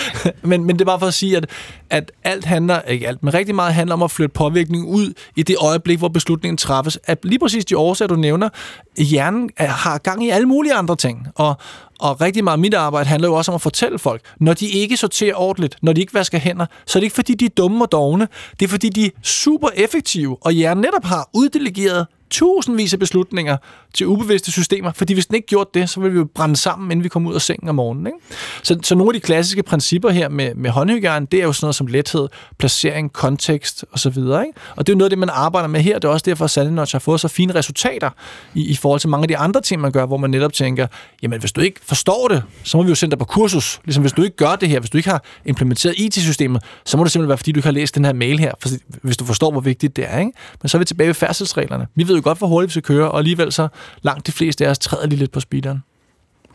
Men, men det er bare for at sige, at, at alt handler, ikke alt, men rigtig meget handler om at flytte påvirkning ud i det øjeblik, hvor beslutningen træffes. At lige præcis de årsager, du nævner, hjernen er- har gang i alle mulige andre ting. Og, og rigtig meget af mit arbejde handler jo også om at fortælle folk, når de ikke sorterer ordentligt, når de ikke vasker hænder, så er det ikke fordi, de er dumme og dogne. Det er fordi, de er super effektive, og jer netop har uddelegeret tusindvis af beslutninger til ubevidste systemer, fordi hvis den ikke gjorde det, så ville vi jo brænde sammen, inden vi kom ud af sengen om morgenen. Ikke? Så, så nogle af de klassiske principper her med, med håndhygiejne, det er jo sådan noget som lethed, placering, kontekst osv. Ikke? Og det er jo noget af det, man arbejder med her. Det er også derfor, at Sandenoch har fået så fine resultater i, i forhold til mange af de andre ting, man gør, hvor man netop tænker, jamen hvis du ikke forstår det, så må vi jo sende dig på kursus. Ligesom hvis du ikke gør det her, hvis du ikke har implementeret IT-systemet, så må det simpelthen være, fordi du ikke har læst den her mail her, for, hvis du forstår, hvor vigtigt det er. Ikke? Men så er vi tilbage ved færdselsreglerne. Vi ved jo godt, hvor hurtigt vi skal køre, og alligevel så langt de fleste af os træder lige lidt på speederen.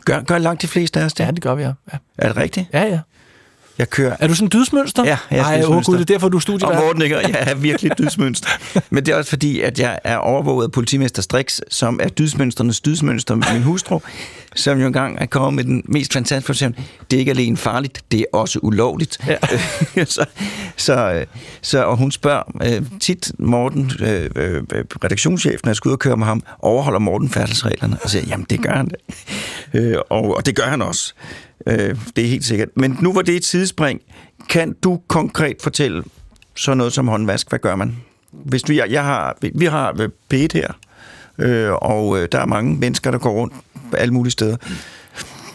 Gør, gør langt de fleste af os det? Ja, det gør vi, ja. ja. Er det rigtigt? Ja, ja. Jeg kører... Er du sådan en dydsmønster? Ja, jeg er Ej, åh gud, det er derfor, du er studievært. Og Morten, ikke? jeg er virkelig dydsmønster. Men det er også fordi, at jeg er overvåget af politimester Strix, som er dydsmønsternes dydsmønster med min hustru, som jo engang er kommet med den mest fantastiske Det er ikke alene farligt, det er også ulovligt. Ja. så, så, så, og hun spørger øh, tit Morten, øh, øh, redaktionschefen, når jeg skal ud og køre med ham, overholder Morten færdselsreglerne? Og siger, jamen det gør han det. Øh, og, og det gør han også. Øh, det er helt sikkert. Men nu var det et sidespring. Kan du konkret fortælle sådan noget som håndvask? Hvad gør man? Hvis du, jeg, jeg har, vi har P1 her, øh, og øh, der er mange mennesker, der går rundt alle mulige steder.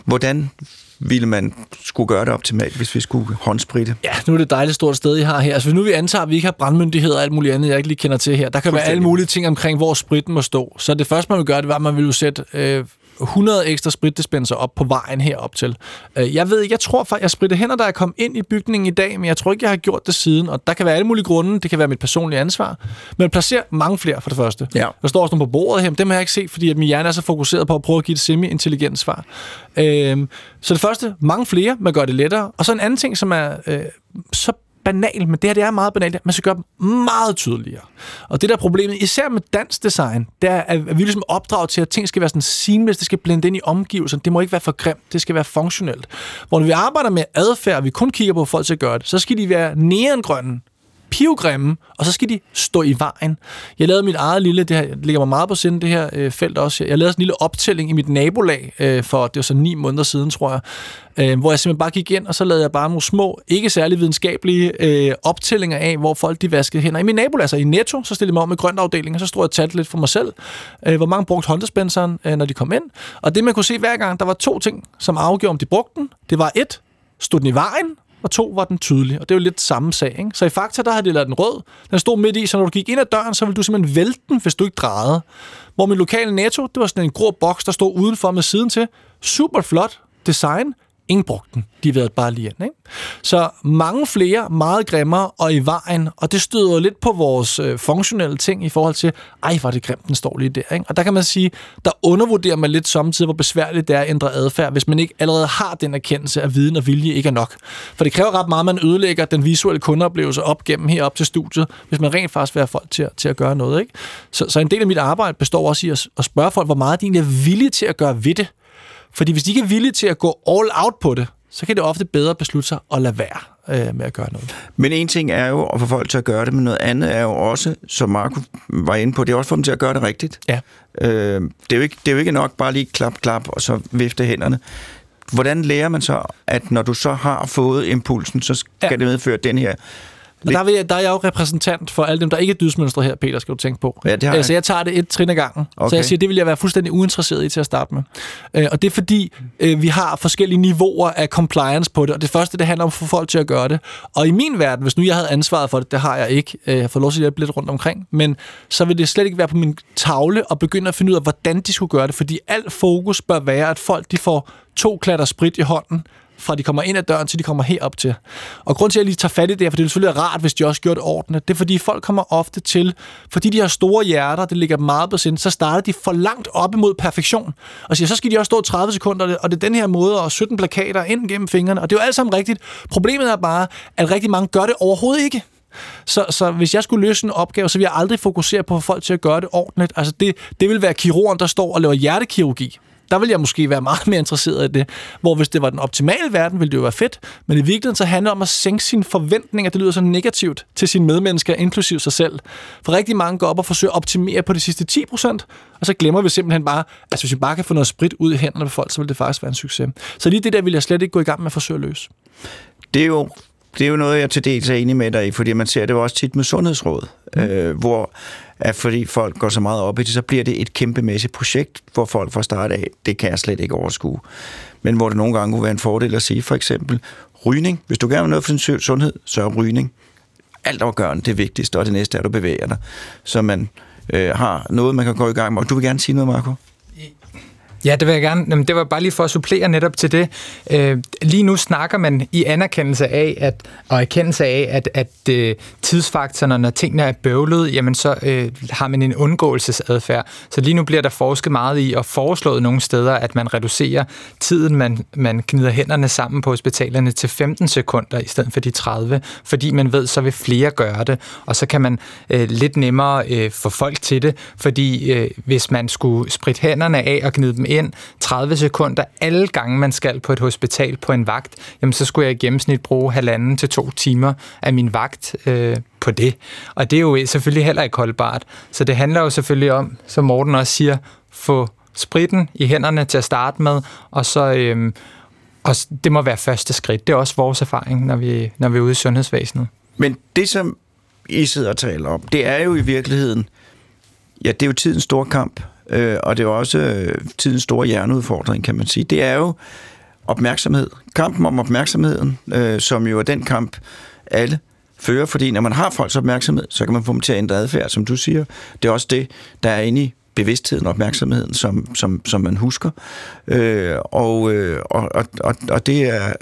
Hvordan ville man skulle gøre det optimalt, hvis vi skulle håndspritte? Ja, nu er det et dejligt stort sted, I har her. Altså, hvis nu vi antager, at vi ikke har brandmyndighed og alt muligt andet, jeg ikke lige kender til her. Der kan være alle mulige ting omkring, hvor spritten må stå. Så det første, man vil gøre, det var, at man vil sætte øh, 100 ekstra spritdispenser op på vejen herop til. Øh, jeg ved jeg tror faktisk, jeg spritter hænder, da jeg kom ind i bygningen i dag, men jeg tror ikke, jeg har gjort det siden, og der kan være alle mulige grunde, det kan være mit personlige ansvar, men placer mange flere for det første. Ja. Der står også nogle på bordet her, dem har jeg ikke set, fordi at min hjerne er så fokuseret på at prøve at give et semi-intelligent svar. Øhm, så det første, mange flere, man gør det lettere, og så en anden ting, som er øh, så banal, men det her det er meget banalt. Man skal gøre dem meget tydeligere. Og det der er problemet, især med dansk design, det er, at vi ligesom opdraget til, at ting skal være sådan seamless, det skal blende ind i omgivelserne. Det må ikke være for grimt, det skal være funktionelt. Hvor når vi arbejder med adfærd, og vi kun kigger på folk til at gøre det, så skal de være neongrønne, pivgrimme, og så skal de stå i vejen. Jeg lavede mit eget lille, det her det ligger mig meget på sinde, det her øh, felt også. Jeg lavede sådan en lille optælling i mit nabolag øh, for, det var så ni måneder siden, tror jeg, øh, hvor jeg simpelthen bare gik ind, og så lavede jeg bare nogle små, ikke særlig videnskabelige øh, optællinger af, hvor folk de vaskede hænder. I min nabolag, altså i Netto, så stillede jeg mig om med grøntafdelingen, og så stod jeg og talte lidt for mig selv, øh, hvor mange brugte hånddispenseren, øh, når de kom ind. Og det man kunne se hver gang, der var to ting, som afgjorde, om de brugte den. Det var et, stod den i vejen, og to var den tydelig. Og det er jo lidt samme sag. Ikke? Så i Fakta, der havde de lavet den rød. Den stod midt i, så når du gik ind ad døren, så ville du simpelthen vælte den, hvis du ikke drejede. Hvor min lokale Netto, det var sådan en grå boks, der stod udenfor med siden til. Super flot design. Ingen brugte den. De været bare lige ind. Ikke? Så mange flere, meget grimmere og i vejen, og det støder lidt på vores øh, funktionelle ting i forhold til, ej, var det grimt, den står lige der. Ikke? Og der kan man sige, der undervurderer man lidt samtidig, hvor besværligt det er at ændre adfærd, hvis man ikke allerede har den erkendelse af viden og vilje ikke er nok. For det kræver ret meget, at man ødelægger den visuelle kundeoplevelse op gennem herop til studiet, hvis man rent faktisk vil have folk til, til at gøre noget. Ikke? Så, så en del af mit arbejde består også i at, at spørge folk, hvor meget de egentlig er villige til at gøre ved det. Fordi hvis de ikke er villige til at gå all out på det, så kan det ofte bedre beslutte sig at lade være øh, med at gøre noget. Men en ting er jo at få folk til at gøre det, men noget andet er jo også, som Marco var inde på, det er også for dem til at gøre det rigtigt. Ja. Øh, det, er jo ikke, det er jo ikke nok bare lige klap, klap, og så vifte hænderne. Hvordan lærer man så, at når du så har fået impulsen, så skal ja. det medføre den her og der, vil jeg, der er jeg jo repræsentant for alle dem, der ikke er dydsmønstre her, Peter, skal du tænke på. Ja, det har jeg. Så jeg tager det et trin ad gangen. Okay. Så jeg siger, det vil jeg være fuldstændig uinteresseret i til at starte med. Øh, og det er fordi, øh, vi har forskellige niveauer af compliance på det, og det første, det handler om at få folk til at gøre det. Og i min verden, hvis nu jeg havde ansvaret for det, det har jeg ikke, øh, jeg får lov til at hjælpe lidt rundt omkring, men så vil det slet ikke være på min tavle at begynde at finde ud af, hvordan de skulle gøre det, fordi alt fokus bør være, at folk de får to klatter sprit i hånden, fra de kommer ind ad døren, til de kommer herop til. Og grund til, at jeg lige tager fat i det, for det er selvfølgelig rart, hvis de også gjorde det ordentligt, det er, fordi folk kommer ofte til, fordi de har store hjerter, det ligger meget på sind, så starter de for langt op imod perfektion. Og siger, så skal de også stå 30 sekunder, og det er den her måde, og 17 plakater ind gennem fingrene, og det er jo alt sammen rigtigt. Problemet er bare, at rigtig mange gør det overhovedet ikke. Så, så hvis jeg skulle løse en opgave, så ville jeg aldrig fokusere på at få folk til at gøre det ordentligt. Altså det, det vil være kirurgen, der står og laver hjertekirurgi der vil jeg måske være meget mere interesseret i det. Hvor hvis det var den optimale verden, ville det jo være fedt. Men i virkeligheden så handler det om at sænke sine forventninger, det lyder så negativt, til sine medmennesker, inklusiv sig selv. For rigtig mange går op og forsøger at optimere på de sidste 10 procent, og så glemmer vi simpelthen bare, at hvis vi bare kan få noget sprit ud i hænderne på folk, så vil det faktisk være en succes. Så lige det der vil jeg slet ikke gå i gang med at forsøge at løse. Det er jo det er jo noget, jeg til dels er enig med dig i, fordi man ser det jo også tit med sundhedsråd, mm. øh, hvor at fordi folk går så meget op i det, så bliver det et kæmpemæssigt projekt, hvor folk får start af, det kan jeg slet ikke overskue. Men hvor det nogle gange kunne være en fordel at sige, for eksempel, rygning. Hvis du gerne vil noget for din sundhed, så er rygning alt afgørende det vigtigste, og det næste er, at du bevæger dig. Så man øh, har noget, man kan gå i gang med. Og du vil gerne sige noget, Marco? Ja, det vil jeg gerne. Jamen, det var bare lige for at supplere netop til det. Øh, lige nu snakker man i anerkendelse af, at, og erkendelse af, at, at øh, tidsfaktorerne, når tingene er bøvlet, jamen så øh, har man en undgåelsesadfærd. Så lige nu bliver der forsket meget i og foreslået nogle steder, at man reducerer tiden, man, man knider hænderne sammen på hospitalerne til 15 sekunder i stedet for de 30, fordi man ved, så vil flere gøre det, og så kan man øh, lidt nemmere øh, få folk til det, fordi øh, hvis man skulle spritte hænderne af og gnide dem ind 30 sekunder alle gange, man skal på et hospital på en vagt, jamen så skulle jeg i gennemsnit bruge halvanden til to timer af min vagt øh, på det. Og det er jo selvfølgelig heller ikke holdbart. Så det handler jo selvfølgelig om, som Morten også siger, få spritten i hænderne til at starte med, og så... Øh, og det må være første skridt. Det er også vores erfaring, når vi, når vi er ude i sundhedsvæsenet. Men det, som I sidder og taler om, det er jo i virkeligheden, ja, det er jo tidens store kamp øh, og det er også øh, tidens store hjerneudfordring, kan man sige. Det er jo opmærksomhed. Kampen om opmærksomheden, øh, som jo er den kamp, alle fører, fordi når man har folks opmærksomhed, så kan man få dem til at ændre adfærd, som du siger. Det er også det, der er inde i bevidstheden og opmærksomheden, som, som, som man husker. Øh, og, øh, og, og, og det er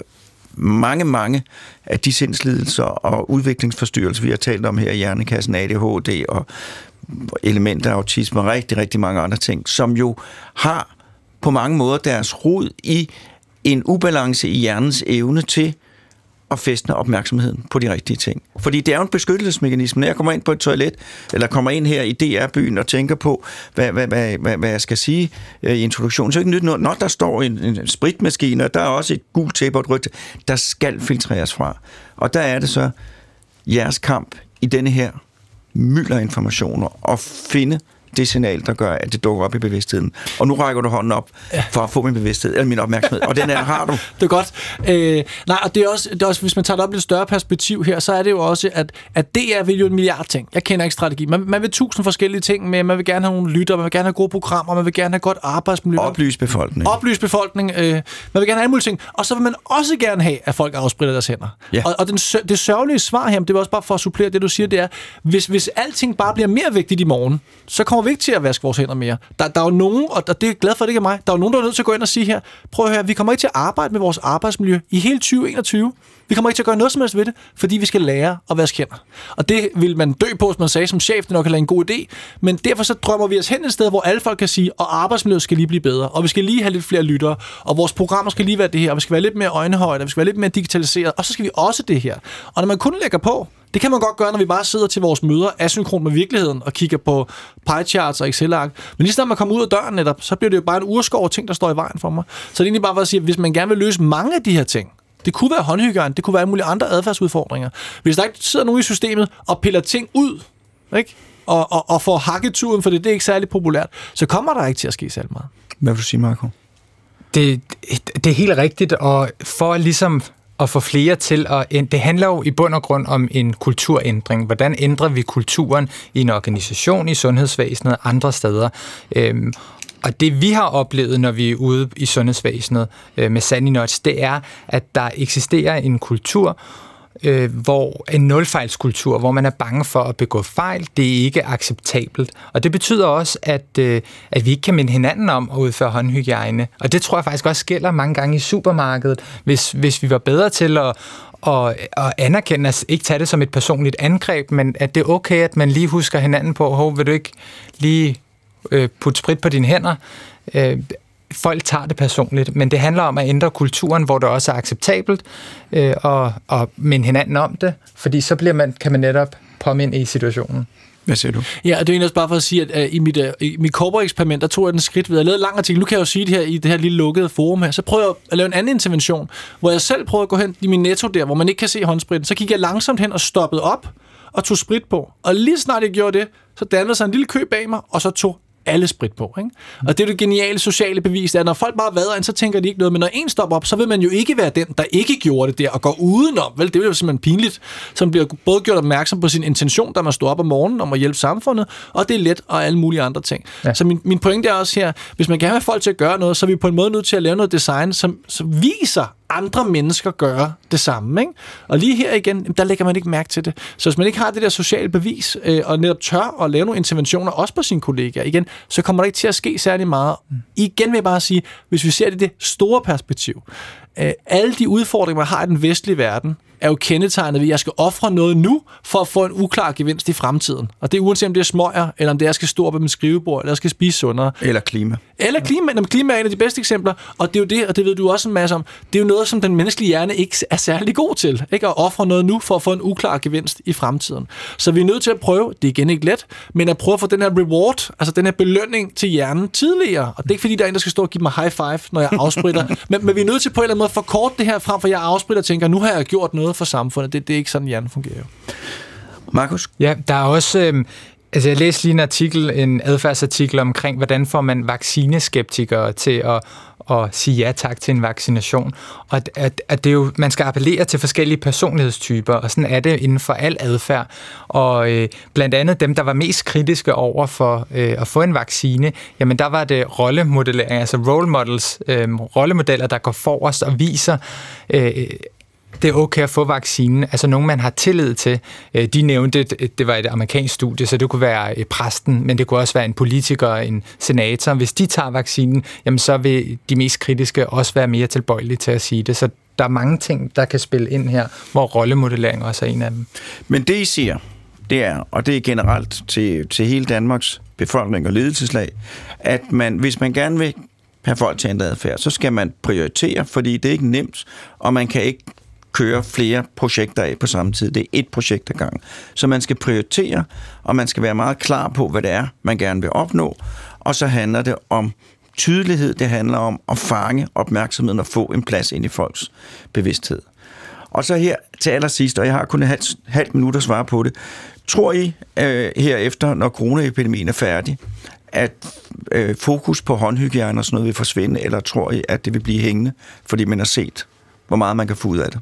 mange, mange af de sindslidelser og udviklingsforstyrrelser, vi har talt om her i Hjernekassen, ADHD og elementer af autisme og rigtig, rigtig mange andre ting, som jo har på mange måder deres rod i en ubalance i hjernens evne til at fæstne opmærksomheden på de rigtige ting. Fordi det er jo en beskyttelsesmekanisme. Når jeg kommer ind på et toilet, eller kommer ind her i DR-byen og tænker på, hvad, hvad, hvad, hvad, hvad jeg skal sige øh, i introduktionen, så er det ikke nyt Når der står en, en spritmaskine, og der er også et gult tæppe og et rødt, der skal filtreres fra. Og der er det så jeres kamp i denne her mylder informationer og finde det signal, der gør, at det dukker op i bevidstheden. Og nu rækker du hånden op for at få min bevidsthed, eller min opmærksomhed, og den er, har du. Det er godt. Øh, nej, og det er, også, det er også, hvis man tager det op i et større perspektiv her, så er det jo også, at, at DR vil jo en milliard ting. Jeg kender ikke strategi. Man, man vil tusind forskellige ting med, man vil gerne have nogle lytter, man vil gerne have gode programmer, man vil gerne have godt arbejdsmiljø. Oplys befolkning. Oplys befolkning. Øh, man vil gerne have alle mulige ting. Og så vil man også gerne have, at folk afspritter deres hænder. Ja. Og, og den, det sørgelige svar her, det er også bare for at supplere det, du siger, det er, hvis, hvis alting bare bliver mere vigtigt i morgen, så kommer vi ikke til at vaske vores hænder mere. Der, der er jo nogen, og det er glad for, at det ikke er mig, der er jo nogen, der er nødt til at gå ind og sige her, prøv at høre, vi kommer ikke til at arbejde med vores arbejdsmiljø i hele 2021. Vi kommer ikke til at gøre noget som helst ved det, fordi vi skal lære at vaske hænder. Og det vil man dø på, som man sagde som chef, det nok er en god idé. Men derfor så drømmer vi os hen et sted, hvor alle folk kan sige, og arbejdsmiljøet skal lige blive bedre, og vi skal lige have lidt flere lyttere, og vores programmer skal lige være det her, og vi skal være lidt mere øjnehøjde, og vi skal være lidt mere digitaliseret, og så skal vi også det her. Og når man kun lægger på, det kan man godt gøre, når vi bare sidder til vores møder asynkron med virkeligheden og kigger på pie charts og Excel-ark. Men lige snart man kommer ud af døren netop, så bliver det jo bare en urskov af ting, der står i vejen for mig. Så det er egentlig bare for at sige, at hvis man gerne vil løse mange af de her ting, det kunne være håndhygiejne, det kunne være mulige andre adfærdsudfordringer. Hvis der ikke sidder nogen i systemet og piller ting ud, ikke? Og, og, og får hakketuren, for det, det er ikke særlig populært, så kommer der ikke til at ske særlig meget. Hvad vil du sige, Marco? Det, det er helt rigtigt, og for ligesom at få flere til at... Det handler jo i bund og grund om en kulturændring. Hvordan ændrer vi kulturen i en organisation, i sundhedsvæsenet og andre steder? Øhm, og det vi har oplevet, når vi er ude i sundhedsvæsenet øh, med Sandy Nuts, det er, at der eksisterer en kultur, øh, hvor en nulfejlskultur, hvor man er bange for at begå fejl, det er ikke acceptabelt. Og det betyder også, at, øh, at vi ikke kan minde hinanden om at udføre håndhygiejne. Og det tror jeg faktisk også gælder mange gange i supermarkedet. Hvis, hvis vi var bedre til at, og, og anerkende altså ikke tage det som et personligt angreb, men at det er okay, at man lige husker hinanden på, hov, vil du ikke lige øh, putte sprit på dine hænder? Øh, folk tager det personligt, men det handler om at ændre kulturen, hvor det også er acceptabelt, øh, og, og minde hinanden om det, fordi så bliver man, kan man netop påminde i situationen. Hvad siger du? Ja, det er egentlig også bare for at sige, at uh, i mit, uh, i mit eksperiment der tog jeg den skridt ved. Jeg lavede en lang artikel, nu kan jeg jo sige det her i det her lille lukkede forum her. Så prøvede jeg at lave en anden intervention, hvor jeg selv prøvede at gå hen i min netto der, hvor man ikke kan se håndspritten. Så gik jeg langsomt hen og stoppede op og tog sprit på. Og lige snart jeg gjorde det, så dannede sig en lille kø bag mig, og så tog alle sprit på. Ikke? Og det er det geniale sociale bevis, at når folk bare vader ind, så tænker de ikke noget, men når en stopper op, så vil man jo ikke være den, der ikke gjorde det der, og går udenom. Vel, det er jo simpelthen pinligt, som bliver både gjort opmærksom på sin intention, da man står op om morgenen om at hjælpe samfundet, og det er let og alle mulige andre ting. Ja. Så min, min pointe er også her, hvis man gerne vil have folk til at gøre noget, så er vi på en måde nødt til at lave noget design, som, som viser andre mennesker gøre det samme. Ikke? Og lige her igen, der lægger man ikke mærke til det. Så hvis man ikke har det der sociale bevis, øh, og netop tør at lave nogle interventioner, også på sine kollegaer, igen, så kommer der ikke til at ske særlig meget. Mm. Igen vil jeg bare sige, hvis vi ser det i det store perspektiv, øh, alle de udfordringer, man har i den vestlige verden, er jo kendetegnet ved, at jeg skal ofre noget nu, for at få en uklar gevinst i fremtiden. Og det er uanset om det er smøger, eller om det er, jeg skal stå op med min skrivebord, eller jeg skal spise sundere. Eller klima. Eller klima. Jamen, klima er en af de bedste eksempler, og det er jo det, og det ved du også en masse om, det er jo noget, som den menneskelige hjerne ikke er særlig god til. Ikke at ofre noget nu, for at få en uklar gevinst i fremtiden. Så vi er nødt til at prøve, det er igen ikke let, men at prøve at få den her reward, altså den her belønning til hjernen tidligere. Og det er ikke fordi, der er en, der skal stå og give mig high five, når jeg afspritter. men, men vi er nødt til på en eller anden måde at forkorte det her frem, for jeg afspritter og tænker, nu har jeg gjort noget for samfundet. Det, det er ikke sådan, hjernen fungerer. Markus? Ja, der er også... Øh, altså jeg læste lige en artikel, en adfærdsartikel omkring, hvordan får man vaccineskeptikere til at, at sige ja tak til en vaccination. Og at, at, at det er jo, man skal appellere til forskellige personlighedstyper, og sådan er det inden for al adfærd. Og øh, blandt andet dem, der var mest kritiske over for øh, at få en vaccine, jamen der var det rollemodellering, altså role models, øh, rollemodeller, der går forrest og viser, øh, det er okay at få vaccinen. Altså nogen, man har tillid til. Øh, de nævnte, det var et amerikansk studie, så det kunne være øh, præsten, men det kunne også være en politiker, en senator. Hvis de tager vaccinen, jamen så vil de mest kritiske også være mere tilbøjelige til at sige det. Så der er mange ting, der kan spille ind her, hvor rollemodellering også er en af dem. Men det, I siger, det er, og det er generelt til, til hele Danmarks befolkning og ledelseslag, at man, hvis man gerne vil have folk til ændre adfærd, så skal man prioritere, fordi det er ikke nemt, og man kan ikke køre flere projekter af på samme tid. Det er et projekt ad gang. Så man skal prioritere, og man skal være meget klar på, hvad det er, man gerne vil opnå. Og så handler det om tydelighed. Det handler om at fange opmærksomheden og få en plads ind i folks bevidsthed. Og så her til allersidst, og jeg har kun et halvt, halvt minut at svare på det. Tror I øh, herefter, når coronaepidemien er færdig, at øh, fokus på håndhygiejne og sådan noget vil forsvinde, eller tror I, at det vil blive hængende, fordi man har set, hvor meget man kan få ud af det?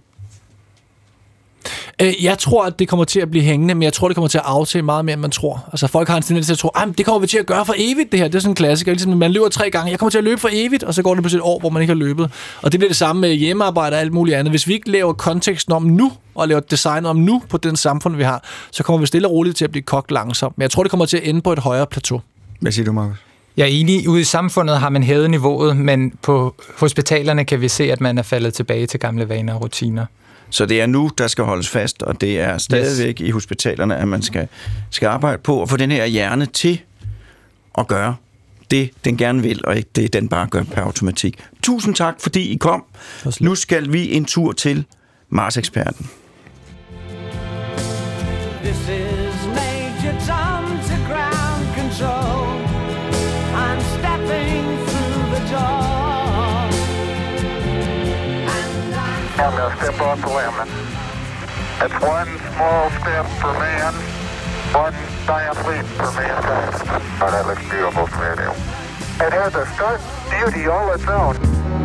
Øh, jeg tror, at det kommer til at blive hængende, men jeg tror, det kommer til at aftage meget mere, end man tror. Altså, folk har en tendens til at tro, at det kommer vi til at gøre for evigt, det her. Det er sådan en klassiker. Ligesom, man løber tre gange, jeg kommer til at løbe for evigt, og så går det på et år, hvor man ikke har løbet. Og det bliver det samme med hjemmearbejde og alt muligt andet. Hvis vi ikke laver konteksten om nu, og laver design om nu på den samfund, vi har, så kommer vi stille og roligt til at blive kogt langsomt. Men jeg tror, det kommer til at ende på et højere plateau. Hvad siger du, Markus? Jeg er enig. Ude i samfundet har man hævet niveauet, men på hospitalerne kan vi se, at man er faldet tilbage til gamle vaner og rutiner. Så det er nu, der skal holdes fast, og det er stadigvæk yes. i hospitalerne, at man skal, skal arbejde på at få den her hjerne til at gøre det, den gerne vil, og ikke det, den bare gør per automatik. Tusind tak, fordi I kom. Nu skal vi en tur til Mars-eksperten. And I'm... I'm gonna step off the limb. It's one small step for man, one giant leap for mankind. Oh, that looks beautiful from here. It has a stark beauty all its own.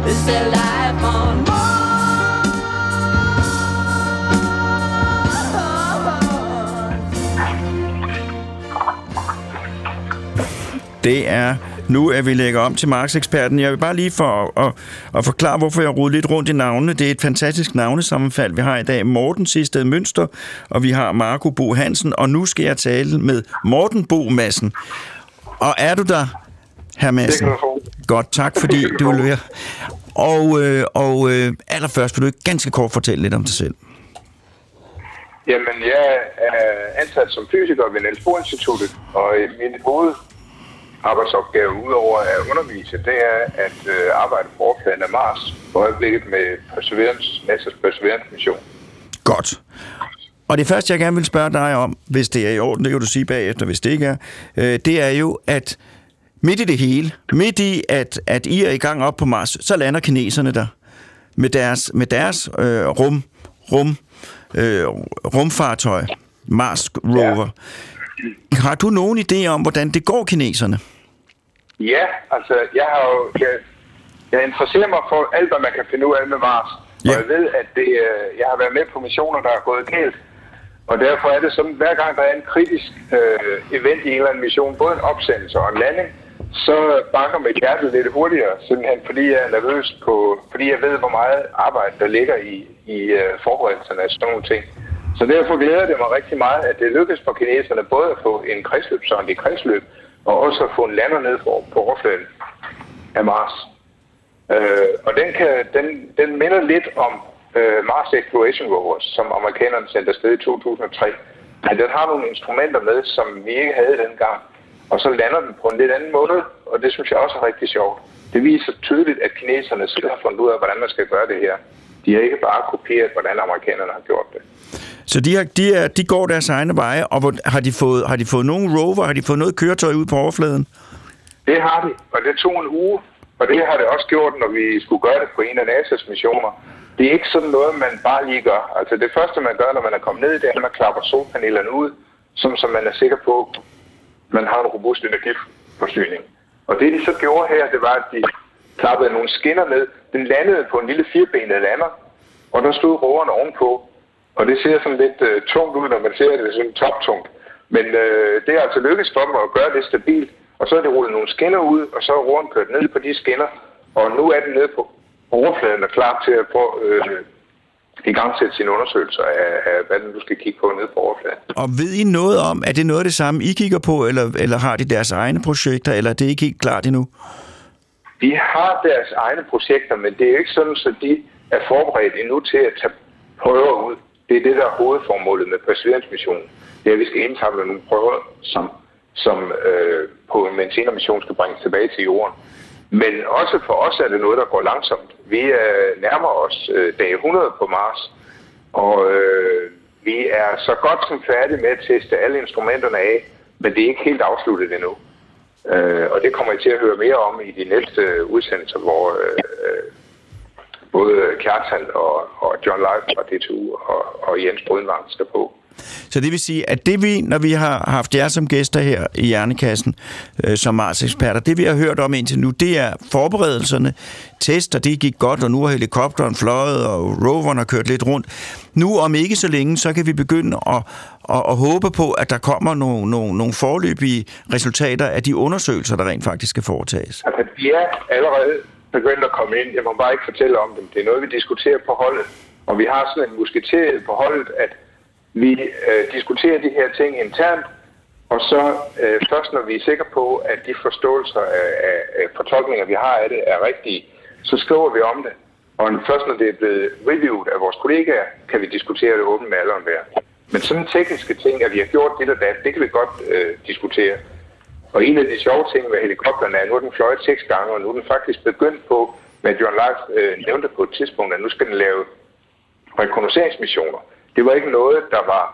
Is there life on Mars? Det er nu, at vi lægger om til markedseksperten. Jeg vil bare lige for at, at forklare, hvorfor jeg roder lidt rundt i navnene. Det er et fantastisk navnesammenfald, vi har i dag. Morten Sisted Mønster, og vi har Marco Bo Hansen, og nu skal jeg tale med Morten Bo Madsen. Og er du der, herr Madsen? Godt, tak fordi du vil være. Og, øh, og øh, allerførst vil du ikke ganske kort fortælle lidt om dig selv. Jamen, jeg er ansat som fysiker ved Niels Bohr Instituttet, og min hoved arbejdsopgave, udover at undervise, det er at øh, arbejde på overfladen af Mars på øjeblikket med Perseverance, NASA's Perseverance mission. Godt. Og det første, jeg gerne vil spørge dig om, hvis det er i orden, det kan du sige bagefter, hvis det ikke er, øh, det er jo, at midt i det hele, midt i, at, at I er i gang op på Mars, så lander kineserne der med deres, med deres øh, rum, rum, øh, rumfartøj, Mars Rover. Ja. Har du nogen idé om, hvordan det går kineserne? Ja, altså, jeg har jo... Jeg, jeg interesserer mig for alt, hvad man kan finde ud af med Mars. Ja. Og jeg ved, at det, øh, jeg har været med på missioner, der er gået galt. Og derfor er det sådan, hver gang der er en kritisk øh, event i en eller anden mission, både en opsendelse og en landing, så banker mit hjerte lidt hurtigere, simpelthen fordi jeg er nervøs på, fordi jeg ved, hvor meget arbejde der ligger i, i uh, forberedelserne af sådan nogle ting. Så derfor glæder det mig rigtig meget, at det lykkes for kineserne både at få en kredsløbsond i kredsløb, og også at få en lander ned på, på overfladen af Mars. Øh, og den, kan, den, den minder lidt om øh, Mars Exploration Rover, som amerikanerne sendte afsted i 2003. Men den har nogle instrumenter med, som vi ikke havde dengang og så lander den på en lidt anden måde, og det synes jeg også er rigtig sjovt. Det viser tydeligt, at kineserne selv har fundet ud af, hvordan man skal gøre det her. De har ikke bare kopieret, hvordan amerikanerne har gjort det. Så de, har, de, er, de går deres egne veje, og hvor, har, de fået, har de fået nogen rover? Har de fået noget køretøj ud på overfladen? Det har de, og det tog en uge, og det har det også gjort, når vi skulle gøre det på en af NASA's missioner. Det er ikke sådan noget, man bare lige gør. Altså det første, man gør, når man er kommet ned, det er, at man klapper solpanelerne ud, som, som man er sikker på man har en robust energiforsyning. Og det, de så gjorde her, det var, at de klappede nogle skinner ned. Den landede på en lille firbenet lander, og der stod roveren ovenpå. Og det ser sådan lidt uh, tungt ud, når man ser det sådan toptungt. Men uh, det er altså lykkedes for dem at gøre det stabilt. Og så er det rullet nogle skinner ud, og så er roren kørt ned på de skinner. Og nu er den nede på overfladen og klar til at prøve, uh, i gang sætte sine undersøgelser af, af, hvad du skal kigge på nede på overfladen. Og ved I noget om, er det noget af det samme, I kigger på, eller, eller har de deres egne projekter, eller er det ikke helt klart endnu? De har deres egne projekter, men det er ikke sådan, så de er forberedt endnu til at tage prøver ud. Det er det, der er hovedformålet med Perseverance-missionen. Det er, at vi skal indsamle nogle prøver, som, som øh, på en senere mission skal bringes tilbage til jorden. Men også for os er det noget, der går langsomt. Vi øh, nærmer os øh, dag 100 på Mars, og øh, vi er så godt som færdige med at teste alle instrumenterne af, men det er ikke helt afsluttet endnu. Øh, og det kommer I til at høre mere om i de næste udsendelser, hvor øh, både Kjartan og, og John Leif fra DTU og, og Jens Brøndvang skal på. Så det vil sige, at det vi, når vi har haft jer som gæster her i Hjernekassen øh, som Mars-eksperter, det vi har hørt om indtil nu, det er forberedelserne, tester, det gik godt, og nu har helikopteren fløjet, og roveren har kørt lidt rundt. Nu om ikke så længe, så kan vi begynde at, at, at håbe på, at der kommer nogle, nogle, nogle forløbige resultater af de undersøgelser, der rent faktisk skal foretages. Altså, de er allerede begyndt at komme ind. Jeg må bare ikke fortælle om dem. Det er noget, vi diskuterer på holdet. Og vi har sådan en musketeret på holdet, at vi øh, diskuterer de her ting internt, og så øh, først når vi er sikre på, at de forståelser af, af, af fortolkninger, vi har af det, er rigtige, så skriver vi om det. Og først når det er blevet reviewet af vores kollegaer, kan vi diskutere det åbent med alle om Men sådan tekniske ting, at vi har gjort det og det, det kan vi godt øh, diskutere. Og en af de sjove ting med helikopterne er, at nu er den fløjet seks gange, og nu er den faktisk begyndt på, hvad John Lars øh, nævnte på et tidspunkt, at nu skal den lave rekognosceringsmissioner. Det var ikke noget, der var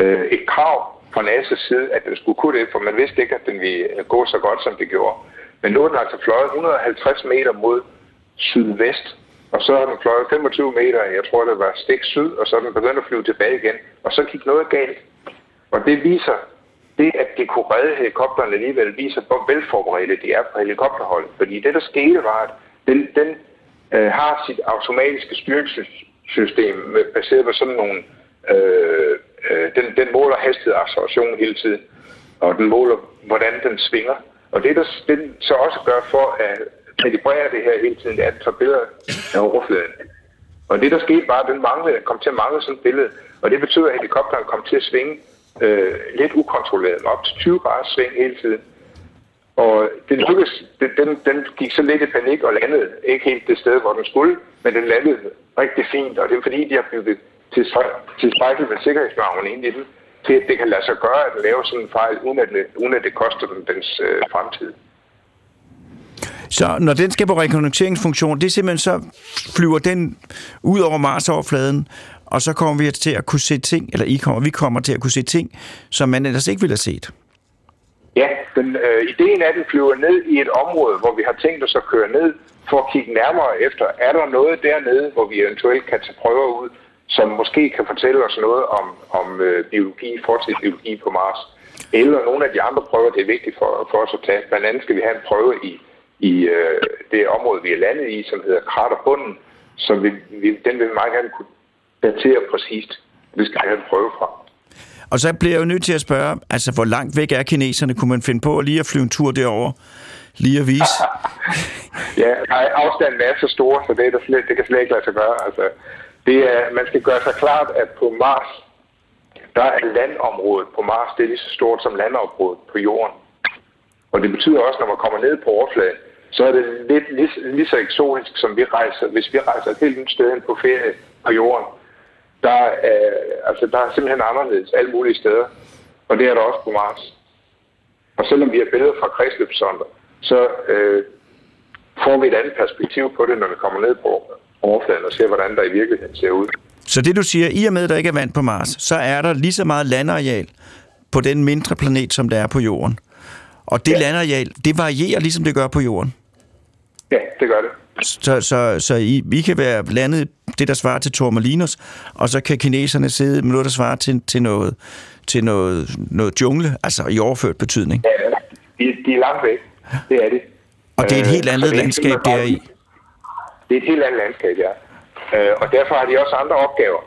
øh, et krav fra NASA's side, at den skulle kunne det, for man vidste ikke, at den ville øh, gå så godt, som det gjorde. Men nu er den altså fløjet 150 meter mod sydvest, og så har den fløjet 25 meter, jeg tror det var stik syd, og så er den begyndt at flyve tilbage igen, og så gik noget galt. Og det viser, det at det kunne redde helikopterne alligevel, viser, hvor velforberedte de er på helikopterholdet. Fordi det, der skete, var, at den, den øh, har sit automatiske styringssystem øh, baseret på sådan nogle Øh, øh, den, den måler hastighed og acceleration hele tiden, og den måler, hvordan den svinger. Og det, der den så også gør for at kalibrere det her hele tiden, er at forbedre af overfladen. Og det, der skete, var, at den manglede, kom til at mangle sådan et billede, og det betyder, at helikopteren kom til at svinge øh, lidt ukontrolleret, op til 20 grader sving hele tiden. Og den, lykkedes, den, den gik så lidt i panik og landede ikke helt det sted, hvor den skulle, men den landede rigtig fint, og det er fordi, de har bygget tilstrækkeligt med sikkerhedsmargen ind i den, til at det kan lade sig gøre at lave sådan en fejl, uden at det, uden at det koster dem dens øh, fremtid. Så når den skal på rekognosceringsfunktion, det er simpelthen så flyver den ud over Mars-overfladen, og så kommer vi til at kunne se ting, eller I kommer, vi kommer til at kunne se ting, som man ellers ikke ville have set. Ja, den, øh, ideen er, at den flyver ned i et område, hvor vi har tænkt os at køre ned, for at kigge nærmere efter, er der noget dernede, hvor vi eventuelt kan tage prøver ud, som måske kan fortælle os noget om, om øh, biologi, biologi på Mars. eller nogle af de andre prøver, det er vigtigt for, for os at tage. Blandt andet skal vi have en prøve i, i øh, det område, vi er landet i, som hedder kraterbunden, så vi, vi, den vil vi meget gerne kunne datere præcist. Skal vi have en prøve fra. Og så bliver jeg jo nødt til at spørge, altså hvor langt væk er kineserne? Kunne man finde på at lige at flyve en tur derover? Lige at vise? ja, nej, afstanden er så stor, så det, er der slet, det kan slet ikke lade sig gøre. Altså, det er, man skal gøre sig klart, at på Mars, der er landområdet på Mars, det er lige så stort som landområdet på Jorden. Og det betyder også, når man kommer ned på overfladen, så er det lidt lige, lige så eksotisk, som vi rejser. Hvis vi rejser et helt nyt sted ind på ferie på Jorden, der er, altså, der er simpelthen anderledes alle mulige steder. Og det er der også på Mars. Og selvom vi har billeder fra kredsløbssonder, så øh, får vi et andet perspektiv på det, når vi kommer ned på overfladen og ser, hvordan der i virkeligheden ser ud. Så det du siger, i og med, at der ikke er vand på Mars, så er der lige så meget landareal på den mindre planet, som der er på Jorden. Og det ja. landareal, det varierer ligesom det gør på Jorden. Ja, det gør det. Så, så, så I, I kan være landet det, der svarer til Tormalinos, og så kan kineserne sidde med noget, der svarer til, til, noget, til noget, noget jungle, altså i overført betydning. Ja, de, de er langt væk. Det er det. Og det er et helt andet øh, landskab, det er i. Det er et helt andet landskab, ja. Øh, og derfor har de også andre opgaver.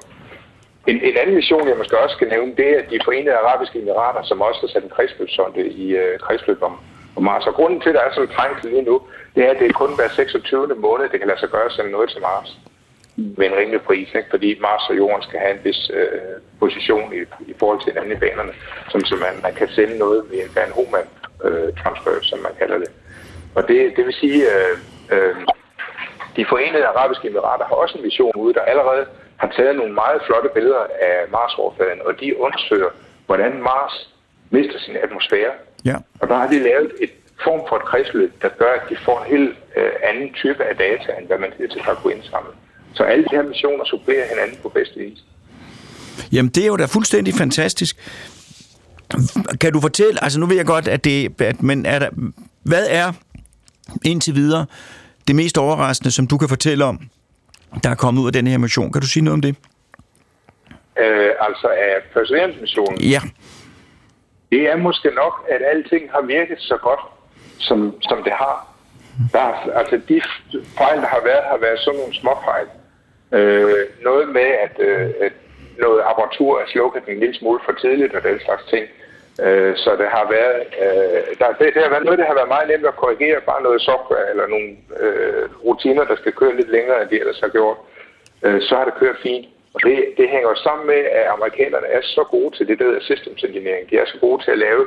En, en anden mission, jeg måske også skal nævne, det er de forenede arabiske emirater, som også har sat en kredsløbssonde i øh, kredsløb om, om Mars. Og grunden til, at der er sådan en trængsel lige nu, det er, at det er kun hver 26. måned, det kan lade sig gøre at sende noget til Mars med en rimelig pris, ikke? fordi Mars og Jorden skal have en vis øh, position i, i forhold til hinanden i banerne, som, som man, man kan sende noget ved en Van Homan øh, transfer, som man kalder det. Og det, det vil sige, øh, øh, de forenede arabiske emirater har også en mission ude, der allerede har taget nogle meget flotte billeder af Mars-overfladen, og de undersøger, hvordan Mars mister sin atmosfære. Ja. Og der har de lavet et form for et kredsløb, der gør, at de får en helt øh, anden type af data, end hvad man hidtil har kunne indsamle. Så alle de her missioner supplerer hinanden på bedste vis. Jamen, det er jo da fuldstændig fantastisk. Kan du fortælle, altså nu ved jeg godt, at det, at, men er der, hvad er indtil videre det mest overraskende, som du kan fortælle om, der er kommet ud af den her mission? Kan du sige noget om det? Øh, altså af Perseverance-missionen? Ja. Det er måske nok, at alting har virket så godt, som, som det har. Der, altså de fejl, der har været, har været sådan nogle små fejl. Øh, noget med, at, øh, at noget apparatur er slukket en lille smule for tidligt og den slags ting. Øh, så det har været, øh, der, det, det har været noget, der har været meget nemt at korrigere, bare noget software eller nogle øh, rutiner, der skal køre lidt længere, end de ellers har gjort. Øh, så har det kørt fint. Og det, det hænger sammen med, at amerikanerne er så gode til det, der hedder systems engineering. De er så gode til at lave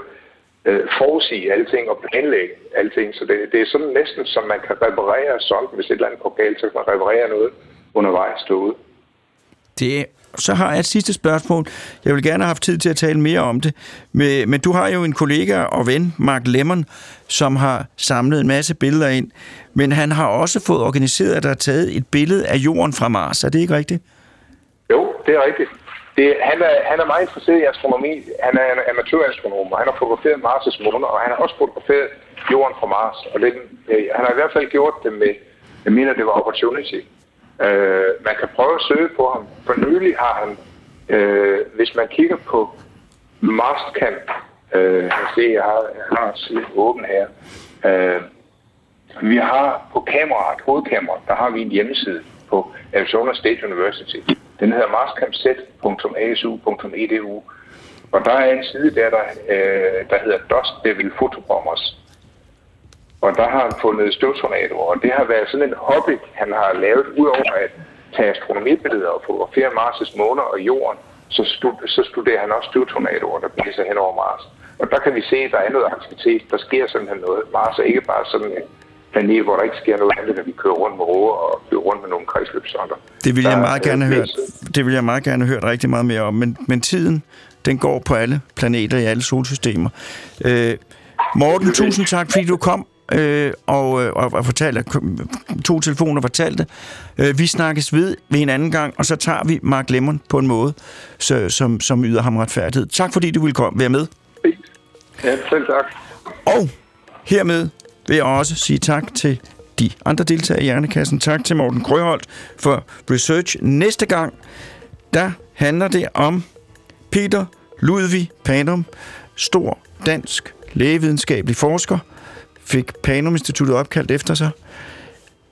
øh, forudsige alting og planlægge alting. Så det, det er sådan næsten, som man kan reparere sådan, hvis et eller andet går galt, så kan man reparere noget undervejs derude. Det så har jeg et sidste spørgsmål. Jeg vil gerne have haft tid til at tale mere om det. Men, men du har jo en kollega og ven, Mark Lemmon, som har samlet en masse billeder ind. Men han har også fået organiseret, at der er taget et billede af jorden fra Mars. Er det ikke rigtigt? Jo, det er rigtigt. Det, han, er, han er meget interesseret i astronomi. Han er en amatørastronom, og han har fotograferet Mars' måner, og han har også fotograferet jorden fra Mars. Og det, øh, han har i hvert fald gjort det med, jeg mener, det var Opportunity. Øh, man kan prøve at søge på ham. For nylig har han, øh, hvis man kigger på Marscamp, øh, jeg se, jeg har, jeg har siden åben her. Øh, vi har på kameraet, hovedkameraet, der har vi en hjemmeside på Arizona State University. Den hedder marscampset.asu.edu. Og der er en side der, der, øh, der hedder Dust Devil Photobombers. Og der har han fundet støvtornadoer, og det har været sådan en hobby, han har lavet, udover at tage astronomibilleder og fotografere Mars' måner og jorden, så, stud- så studerer han også støvtornadoer, der blæser hen over Mars. Og der kan vi se, at der er noget aktivitet, der sker simpelthen noget. Mars er ikke bare sådan en planet, hvor der ikke sker noget andet, når vi kører rundt med roer og flyver rundt med nogle kredsløbsonder. Det vil jeg meget gerne have hørt. Det vil jeg meget gerne hørt rigtig meget mere om, men, men tiden, den går på alle planeter i alle solsystemer. Øh, Morten, tusind tak, fordi du kom øh, og, øh, og, og fortalte, to telefoner fortalte. Øh, vi snakkes ved ved en anden gang, og så tager vi Mark Lemon på en måde, så, som, som yder ham retfærdighed. Tak fordi du ville komme, være med. Ja, selv tak. Og hermed vil jeg også sige tak til de andre deltagere i Hjernekassen. Tak til Morten Krøholt for research. Næste gang, der handler det om Peter Ludvig Panum, stor dansk lægevidenskabelig forsker, fik Panum Instituttet opkaldt efter sig.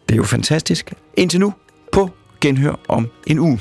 Det er jo fantastisk. Indtil nu på genhør om en uge.